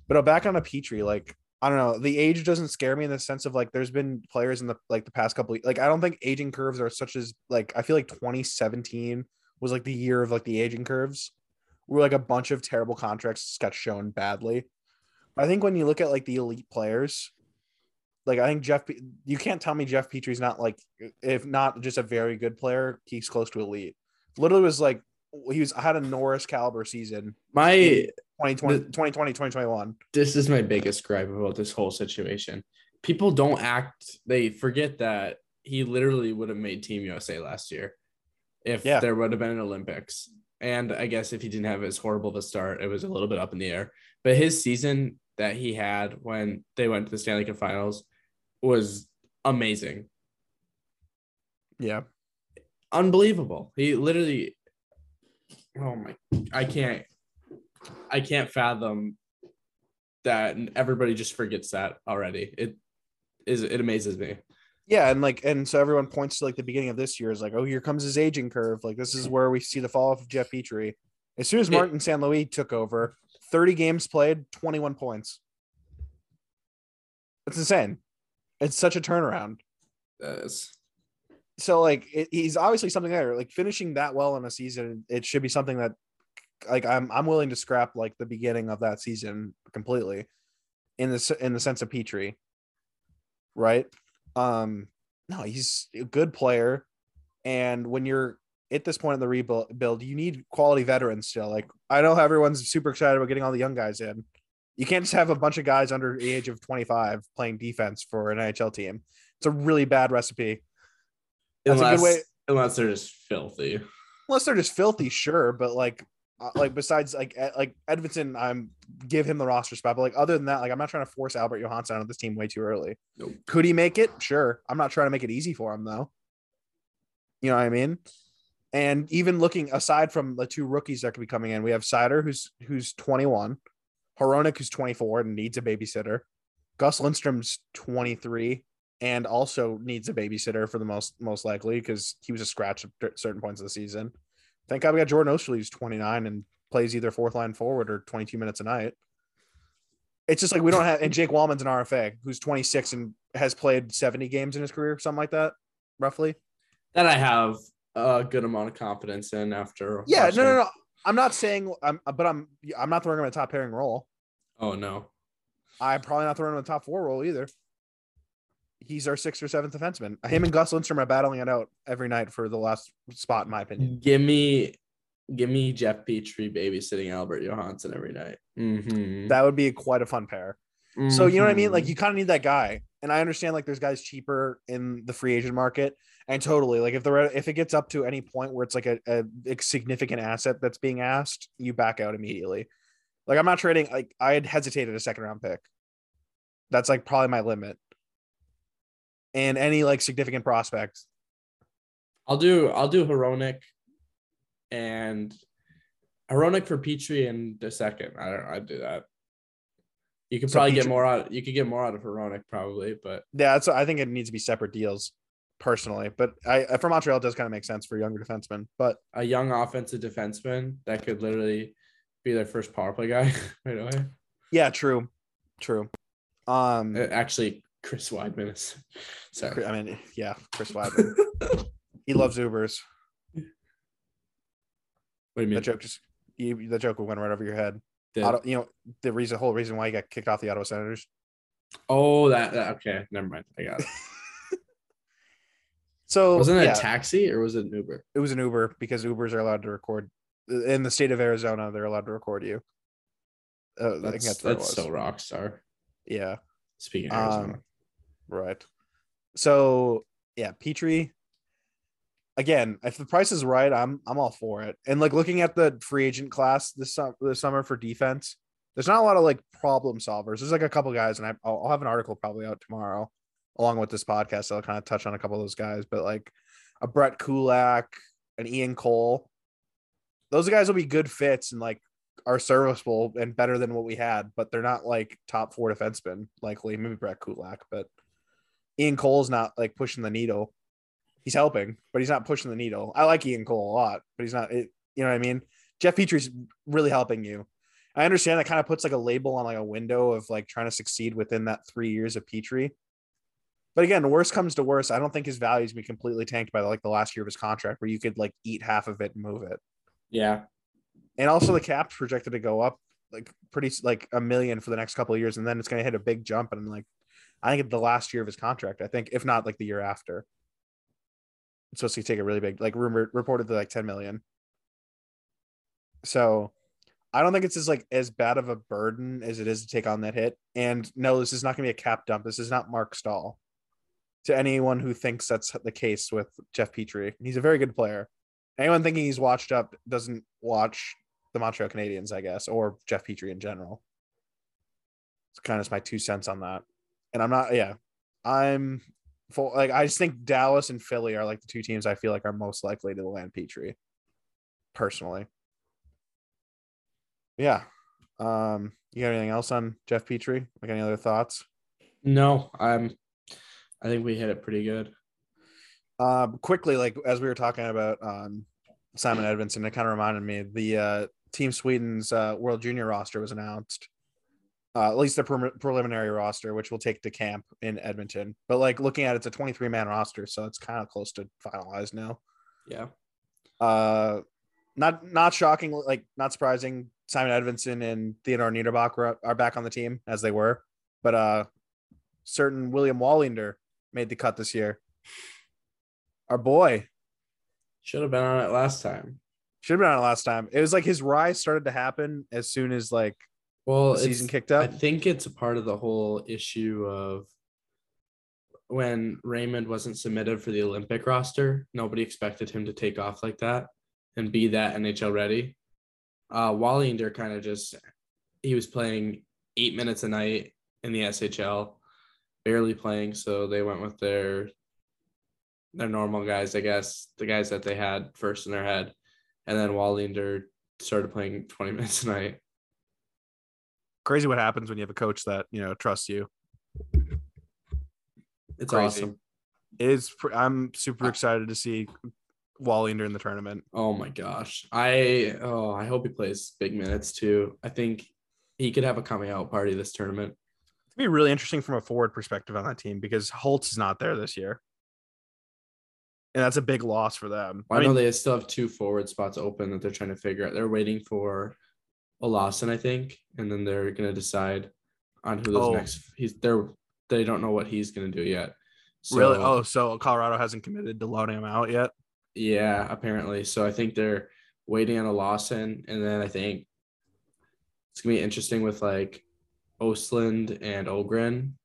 But uh, back on a Petry, like I don't know, the age doesn't scare me in the sense of like there's been players in the like the past couple like I don't think aging curves are such as like I feel like 2017 was like the year of like the aging curves, where like a bunch of terrible contracts got shown badly. I think when you look at like the elite players, like I think Jeff, you can't tell me Jeff Petry's not like, if not just a very good player, he's close to elite. Literally was like he was had a Norris caliber season My 2020, The- 2020 2021. this is my biggest gripe about this whole situation. People don't act. They forget that he literally would have made Team USA last year if Yeah. there would have been an Olympics. And I guess if he didn't have as horrible of a start, it was a little bit up in the air. But his season that he had when they went to the Stanley Cup Finals was amazing, Yeah, unbelievable. He literally, oh my, I can't, I can't fathom that and everybody just forgets that already. It is, it amazes me. Yeah, and like and so everyone points to like the beginning of this year is like, oh, here comes his aging curve. Like this is mm-hmm. where we see the fall off of Jeff Petry. As soon as Martin St. Louis took over, 30 games played, 21 points. It's insane. It's such a turnaround. That is, so like it, he's obviously something there like finishing that well in a season it should be something that like i'm i'm willing to scrap like the beginning of that season completely in the s- in the sense of petry right um no he's a good player and when you're at this point in the rebuild build you need quality veterans still like i know everyone's super excited about getting all the young guys in you can't just have a bunch of guys under the age of 25 playing defense for an nhl team it's a really bad recipe That's a good way- unless they're just filthy. unless they're just filthy, sure. But like, uh, like besides like like Edmonton, I'm give him the roster spot. But like other than that, like I'm not trying to force Albert Johansson on this team way too early. Nope. Could he make it? Sure. I'm not trying to make it easy for him though. You know what I mean? And even looking aside from the two rookies that could be coming in, we have Seider who's who's 21, Hronek who's 24 and needs a babysitter. Gus Lindstrom's 23 and also needs a babysitter for the most most likely because he was a scratch at certain points of the season. Thank God we got Jordan Oesterle who's 29 and plays either fourth line forward or 22 minutes a night. It's just like we don't have and Jake Walman's an RFA who's 26 and has played 70 games in his career, something like that, roughly. That I have a good amount of confidence in after. Yeah, watching- no, no, no. I'm not saying I'm but I'm I'm not throwing him a top pairing role. Oh no, I'm probably not throwing him a top four role either. He's our sixth or seventh defenseman. Him and Gus Lindstrom are battling it out every night for the last spot, in my opinion. give me, give me Jeff Petry babysitting Albert Johansson every night. Mhm. That would be quite a fun pair. So you know what I mean? Like you kind of need that guy. And I understand like there's guys cheaper in the free agent market. And totally like if the if it gets up to any point where it's like a, a, a significant asset that's being asked, you back out immediately. Like I'm not trading like I had hesitated a second round pick. That's like probably my limit. And any like significant prospects. I'll do I'll do Hronek and Hronek for Petry and the second. I don't I'd do that. You could So probably get more out you could get more out of Hronek probably, but Yeah, that's I think it needs to be separate deals personally. But I for Montreal it does kind of make sense for younger defensemen. But a young offensive defenseman that could literally be their first power play guy right away. yeah, true. True. Um Uh, Actually, Chris Weidman is sorry. I mean, yeah, Chris Weidman. he loves Ubers. What do you mean? That joke just you, the joke went right over your head. Did- Auto, you know the reason, whole reason why he got kicked off the Ottawa Senators. oh, that, that okay. Never mind. I got it. So Wasn't it yeah, a taxi or was it an Uber? it was an Uber because Ubers are allowed to record in the state of Arizona. They're allowed to record you. Uh, I think That's that's, what it that's was. so rock star. yeah. Speaking of Arizona. Um, right. So yeah, Petry. Again, if the price is right, I'm I'm all for it. And like looking at the free agent class this summer, this summer for defense, there's not a lot of like problem solvers. There's like a couple guys, and I, I'll, I'll have an article probably out tomorrow, along with this podcast. I'll kind of touch on a couple of those guys, but like a Brett Kulak, an Ian Cole. Those guys will be good fits and like are serviceable and better than what we had, but they're not like top four defensemen, likely. Maybe Brett Kulak, but Ian Cole's not like pushing the needle. He's helping, but he's not pushing the needle. I like Ian Cole a lot, but he's not. It, you know what I mean? Jeff Petry's really helping you. I understand that kind of puts like a label on like a window of like trying to succeed within that three years of Petry. But again, worst comes to worst, I don't think his value is be completely tanked by like the last year of his contract, where you could like eat half of it and move it. Yeah. And also the cap's projected to go up like pretty like a million for the next couple of years, and then it's going to hit a big jump. And like, I think the last year of his contract, I think if not like the year after, it's supposed to take a really big like rumor reported to like ten million. So I don't think it's as like as bad of a burden as it is to take on that hit. And no, this is not going to be a cap dump. This is not Marc Staal. To anyone who thinks that's the case with Jeff Petry, he's a very good player. Anyone thinking he's watched up doesn't watch the Montreal Canadiens, I guess, or Jeff Petry in general. It's kind of my two cents on that. And I'm not, yeah, I'm full. Like I just think Dallas and Philly are like the two teams I feel like are most likely to land Petry, personally yeah. Um, you got anything else on Jeff Petry? Like any other thoughts? No, I'm. I think we hit it pretty good. Um, quickly, like as we were talking about um, Simon Edvinsson, it kind of reminded me the uh, Team Sweden's uh, World Junior roster was announced. Uh, at least the pre- preliminary roster, which will take to camp in Edmonton. But like looking at it, it's a 23 man roster, so it's kind of close to finalized now. Yeah. Uh, not not shocking, like not surprising. Simon Edvinsson and Theodor Niederbach are, are back on the team as they were, but uh, certain William Wallinder made the cut this year. Our boy should have been on it last time. Should have been on it last time. It was like his rise started to happen as soon as like well season kicked up. I think it's a part of the whole issue of when Raymond wasn't submitted for the Olympic roster. Nobody expected him to take off like that and be that NHL ready uh, Wallinder kind of just he was playing eight minutes a night in the SHL, barely playing. So they went with their their normal guys, I guess, the guys that they had first in their head, and then Wallinder started playing 20 minutes a night. Crazy what happens when you have a coach that you know trusts you. It's Crazy. awesome. It is. I'm super excited to see Wallinder in the tournament. Oh my gosh. I oh I hope he plays big minutes too. I think he could have a coming out party this tournament. It'd be really interesting from a forward perspective on that team because Holtz is not there this year. And that's a big loss for them. Well, I, I, know they still have two forward spots open that they're trying to figure out. They're waiting for Olausson, I think, and then they're gonna decide on who those oh. next he's they're they don't know what he's gonna do yet. So, really? Oh, so Colorado hasn't committed to loading him out yet? Yeah, apparently. So I think they're waiting on Olausson, and then I think it's gonna be interesting with like Ostlund and Ogren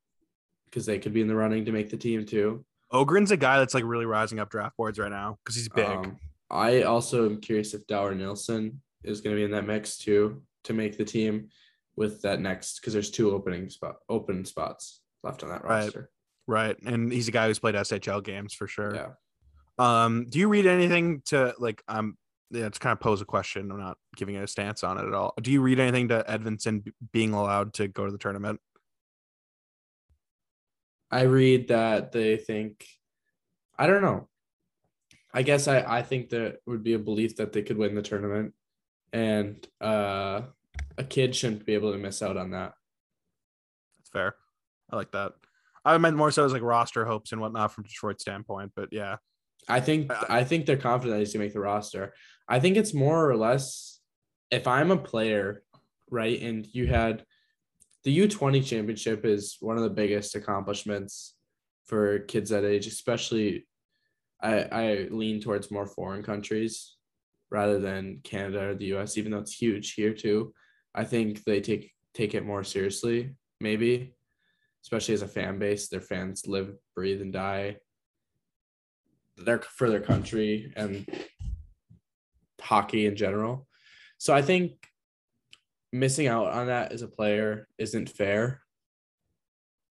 because they could be in the running to make the team too. Ogren's a guy that's like really rising up draft boards right now because he's big. Um, I also am curious if Dauer Nilsson is going to be in that mix too to make the team with that next because there's two opening spot open spots left on that roster. Right. Right. And he's a guy who's played SHL games for sure. Yeah. Um, do you read anything to like um yeah, it's kind of pose a question. I'm not giving it a stance on it at all. Do you read anything to Edvinsson being allowed to go to the tournament? I read that they think I don't know. I guess I, I think there would be a belief that they could win the tournament and uh a kid shouldn't be able to miss out on that. That's fair. I like that. I meant more so as like roster hopes and whatnot from Detroit standpoint, but yeah, I think uh, I think they're confident that he's gonna make the roster. I think it's more or less if I'm a player, right, and you had the U20 championship is one of the biggest accomplishments for kids that age, especially I, I lean towards more foreign countries rather than Canada or the US, even though it's huge here too. I think they take take it more seriously, maybe, especially as a fan base. Their fans live, breathe, and die their for their country and hockey in general. So I think missing out on that as a player isn't fair.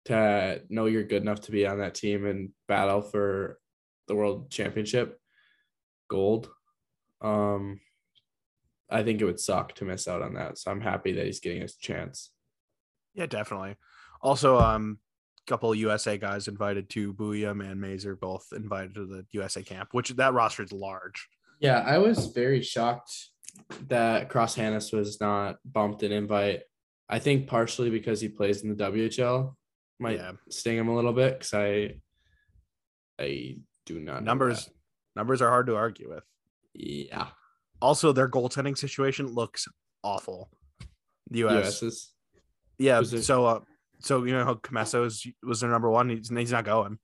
To know you're good enough to be on that team and battle for the world championship gold. Um, I think it would suck to miss out on that. So I'm happy that he's getting his chance. Yeah, definitely. Also, um, a couple of USA guys invited to Buium and Mazur both invited to the USA camp, which that roster is large. Yeah, I was very shocked that Cross Hanas was not bumped an invite. I think partially because he plays in the WHL might Yeah. sting him a little bit because I I do not Numbers numbers are hard to argue with. Yeah, Also, their goaltending situation looks awful. The US, US's. yeah. So, uh, so you know how Commesso is, was their number one. He's, he's not going.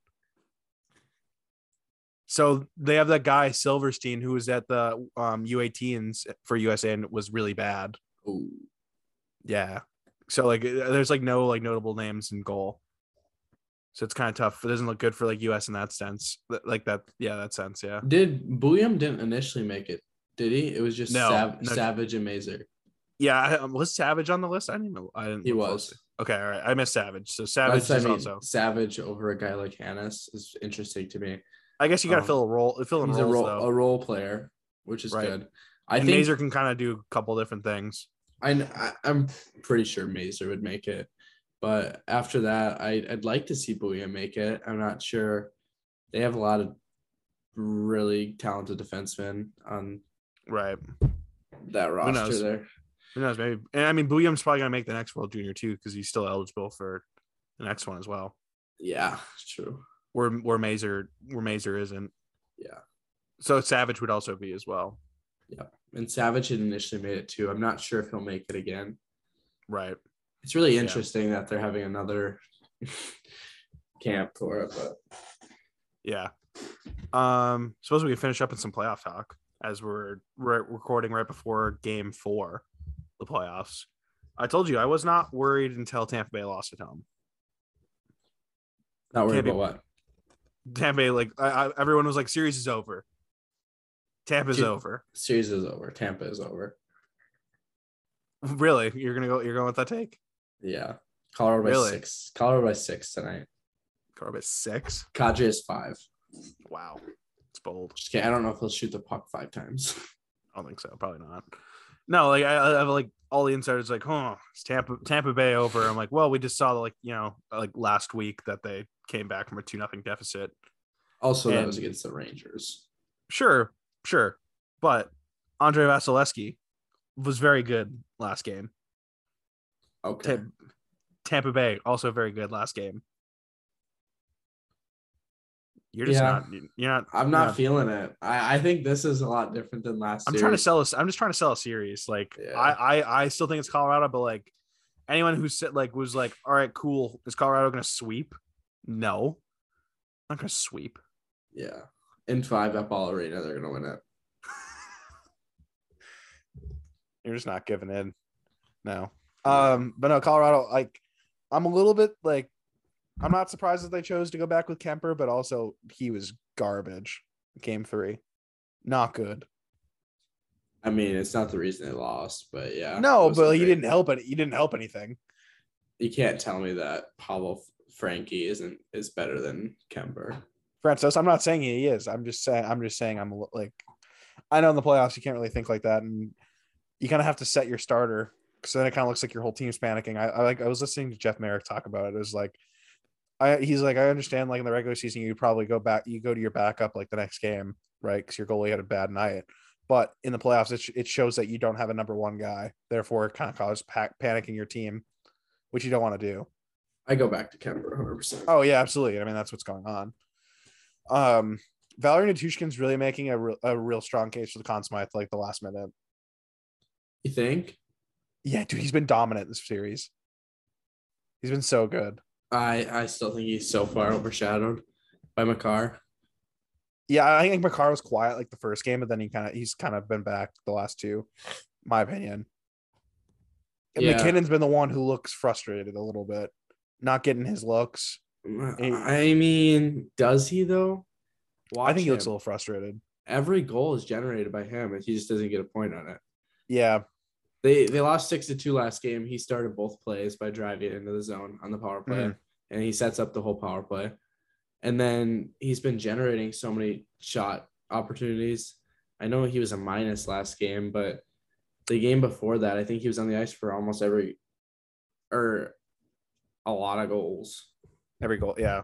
So they have that guy Silverstein who was at the um, U18s for USA and was really bad. Ooh. Yeah. So like, there's like no like notable names in goal. So it's kind of tough. It doesn't look good for like US in that sense. Like that, yeah, that sense, yeah. Did Buium didn't initially make it? Did he? It was just No, Sav- no. Savage and Mazur. Yeah, I, um, was Savage on the list? I didn't even. I didn't. He was. closely. Okay, all right. I missed Savage. So Savage I mean, also. Savage over a guy like Hanas is interesting to me. I guess you got to um, fill a role. Fill in He's roles a role though. a role player, which is Right. good. I and think Mazur can kind of do a couple different things. I, I I'm pretty sure Mazur would make it, but after that, I I'd like to see Buium make it. I'm not sure. They have a lot of really talented defensemen on Right. that roster knows? there. Who knows? Maybe. And I mean, Buium's probably gonna make the next World Junior too because he's still eligible for the next one as well. Yeah, true. Where where Mazur where Mazur isn't. Yeah. So Savage would also be as well. Yeah, and Savage had initially made it too. I'm not sure if he'll make it again. Right. It's really Yeah. interesting that they're having another camp for it, but Yeah. Um. Suppose we can finish up in some playoff talk as we're, we're recording right before Game Four, the playoffs. I told you I was not worried until Tampa Bay lost at home. not worried Can't about what. Tampa Bay, like I, I, everyone was like, series is over. Tampa's Dude. over. Series is over. Tampa is over. Really? You're gonna go? You're going with that take? Yeah. Colorado by six. Colorado by six tonight. Colorado by six. Kadri is five. Wow, it's bold. Just kidding. I don't know if he'll shoot the puck five times. I don't think so. Probably not. No, like I, I have like all the insiders like, huh, it's Tampa Tampa Bay over. I'm like, well, we just saw the like you know like last week that they came back from a two nothing deficit. Also, that was against the Rangers. Sure, sure, but Andrei Vasilevskiy was very good last game. Okay. Ta- Tampa Bay also very good last game. You're just Yeah. not. You're not. I'm you're not feeling it. I, I think this is a lot different than last I'm series. trying to sell us. I'm just trying to sell a series. Like Yeah. I, I, I still think it's Colorado, but like anyone who said like was like, all right, cool. Is Colorado going to sweep? No, not going to sweep. Yeah. In five at Ball Arena, they're gonna win it. You're just not giving in. No. Um, but no, Colorado. Like, I'm a little bit like, I'm not surprised that they chose to go back with Kuemper, but also he was garbage. Game three, not good. I mean, it's not the reason they lost, but yeah. no, but he didn't help it. He didn't help anything. You can't tell me that Pavel Francouz isn't is better than Kuemper. Francis, I'm not saying he is. I'm just saying. I'm just saying. I'm like, I know in the playoffs you can't really think like that, and you kind of have to set your starter because then it kind of looks like your whole team's panicking. I, I like. I was listening to Jeff Marek talk about it. It was like, I he's like, I understand. Like in the regular season, you probably go back. You go to your backup like the next game, right? Because your goalie had a bad night. But in the playoffs, it, sh- it shows that you don't have a number one guy. Therefore, it kind of causes pa- panicking your team, which you don't want to do. I go back to Kuemper 100. percent Oh yeah, absolutely. I mean, that's what's going on. Um, Valeri Nichushkin's really making a, real a real strong case for the Conn Smythe like the last minute. You think? Yeah, dude, he's been dominant this series. He's been so good. I I still think he's so far overshadowed by Makar. Yeah, I think Makar was quiet like the first game, but then he kind of he's kind of been back the last two, my opinion. And Yeah. MacKinnon's been the one who looks frustrated a little bit, not getting his looks. Mm, I mean, does he though? I think he looks a little frustrated. Every goal is generated by him, and he just doesn't get a point on it. Yeah, They they lost six to two last game. He started both plays by driving into the zone on the power play, Mhm. and he sets up the whole power play. And then he's been generating so many shot opportunities. I know he was a minus last game, but the game before that, I think he was on the ice for almost every or a lot of goals. Every goal, yeah.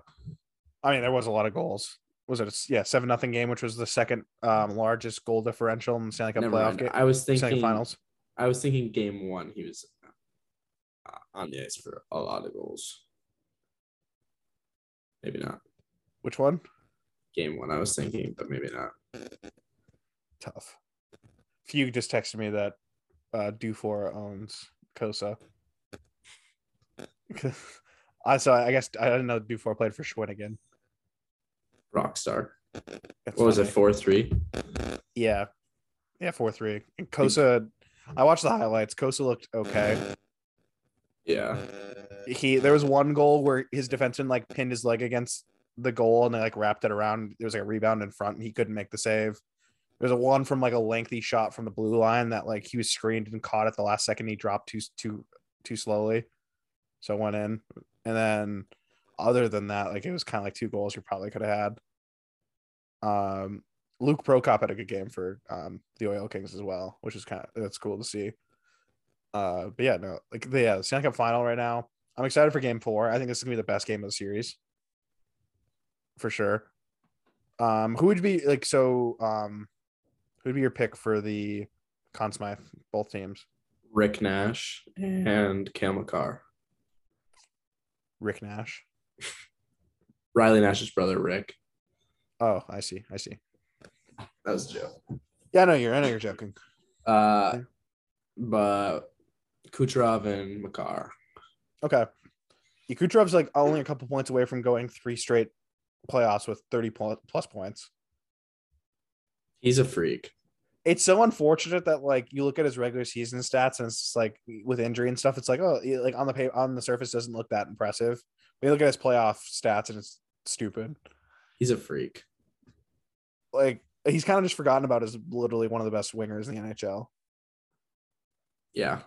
I mean, there was a lot of goals. Was it? A, yeah, seven nothing game, which was the second um, largest goal differential in the Stanley Cup Never playoff mind. game. I was thinking Cup Finals. I was thinking game one, he was uh, on the ice for a lot of goals. Maybe not. Which one? Game one, I was thinking, but maybe not. Tough. Few just texted me that uh, Dufour owns Cossa. I saw. I guess I didn't know Dufour played for Shawinigan. Rockstar. That's What was it? Four three. Yeah, yeah, four three. And Cossa, I watched the highlights. Cossa looked okay. Yeah. He there was one goal where his defenseman like pinned his leg against the goal and they like wrapped it around. There was like a rebound in front and he couldn't make the save. There's a one from like a lengthy shot from the blue line that like he was screened and caught at the last second. He dropped too too too slowly, so it went in. And then other than that, like it was kind of like two goals you probably could have had. Um, Luke Prokop had a good game for um the Oil Kings as well, which is kind of that's cool to see. Uh, but yeah, no, like the yeah, the Stanley Cup final right now. I'm excited for Game Four. I think this is gonna be the best game of the series, for sure. Um, who would be like so? Um, who'd be your pick for the Conn Smythe? Both teams. Rick Nash and Cam Makar. Rick Nash. Riley Nash's brother, Rick. Oh, I see. I see. That was a joke. Yeah, I know you're. I know you're joking. Uh, but Kucherov and Makar. Okay. Yeah, Kucherov's like only a couple points away from going three straight playoffs with 30 plus points. He's a freak. It's so unfortunate that like you look at his regular season stats and it's like with injury and stuff, it's like oh like on the pay on the surface doesn't look that impressive. We look at his playoff stats and it's stupid. He's a freak. Like he's kind of just forgotten about as literally one of the best wingers in the NHL. Yeah.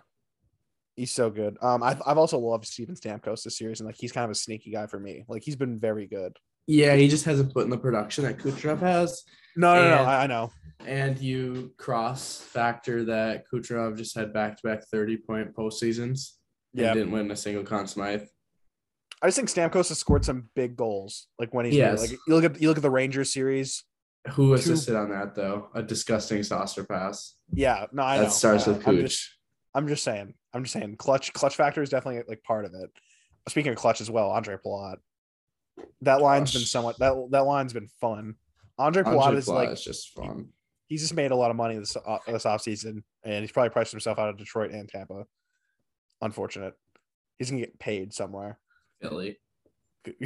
He's so good. Um, I've, I've also loved Steven Stamkos this series, and like he's kind of a sneaky guy for me. Like he's been very good. Yeah, he just hasn't put in the production that Kucherov has. No, no, no. And- I, I know. And you cross factor that Kucherov just had back to back 30 point postseasons Yeah, didn't win a single Conn Smythe. I just think Stamkos has scored some big goals. Like when he's Yes. like you look at you look at the Rangers series. Who Two- assisted on that though? A disgusting saucer pass. Yeah, no, I know. that starts I- with I'm just, I'm just saying. I'm just saying. Clutch, clutch factor is definitely like part of it. Speaking of clutch as well, Ondrej Palat. That line's been Gosh. somewhat that that line's been fun. Ondrej Palat Andre is Palat like is just fun. he's just made a lot of money this uh, this offseason, and he's probably priced himself out of Detroit and Tampa. Unfortunate. He's gonna get paid somewhere. Philly.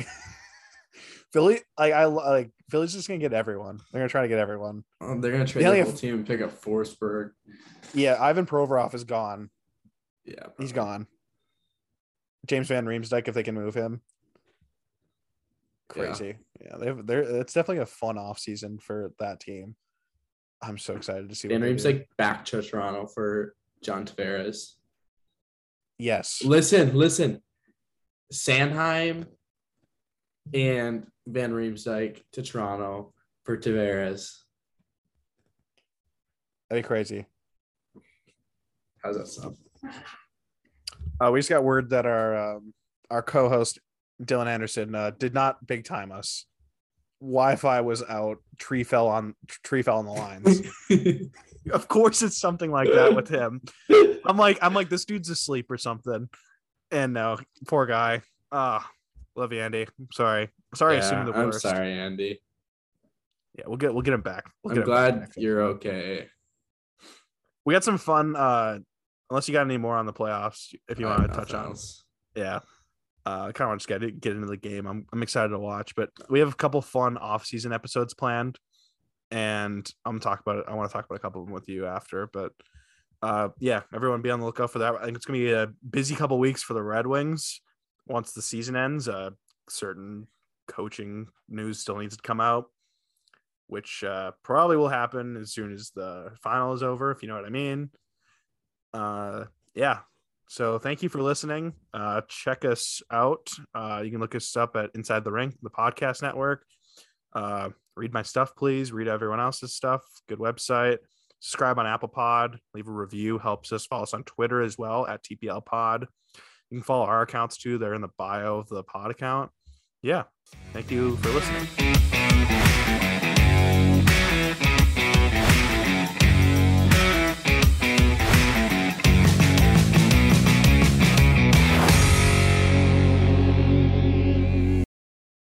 Philly, like I like Philly's just gonna get everyone. They're gonna try to get everyone. Um, they're gonna trade the whole have- team and pick up Forsberg. Yeah, Ivan Provorov is gone. Yeah, he's gone. James Van Riemsdyk, if they can move him. Crazy. Yeah, they've they're it's definitely a fun off season for that team. I'm so excited to see Van what they Reeves do. like back to Toronto for John Tavares. yes. Listen, listen. Sanheim and Van Riemsdyk to Toronto for Tavares. That'd be crazy. How's that sound? Uh, we just got word that our um, our co-host Dylan Anderson uh, did not big time us. Wi-Fi was out. Tree fell on tree fell on the lines. of course, it's something like that with him. I'm like, I'm like, this dude's asleep or something. And no, poor guy. Ah, love you, Andy. I'm sorry. Sorry, Yeah, assuming the worst. I'm sorry, Andy. Yeah, we'll get we'll get him back. We'll I'm him glad back. you're okay. We got some fun. Uh, unless you got any more on the playoffs, if you I want to touch nothing on. else. yeah uh I kind of want to just get get into the game i'm, I'm excited to watch but we have a couple fun off-season episodes planned and i'm talk about it i want to talk about a couple of them with you after but uh yeah everyone be on the lookout for that i think it's gonna be a busy couple weeks for the red wings once the season ends uh certain coaching news still needs to come out which uh probably will happen as soon as the final is over if you know what i mean uh yeah So thank you for listening. Uh, check us out. Uh, you can look us up at Inside the Rink, the podcast network. Uh, read my stuff, please. Read everyone else's stuff. Good website. Subscribe on Apple Pod. Leave a review. Helps us. Follow us on Twitter as well at TPL Pod. You can follow our accounts too. They're in the bio of the pod account. Yeah. Thank you for listening.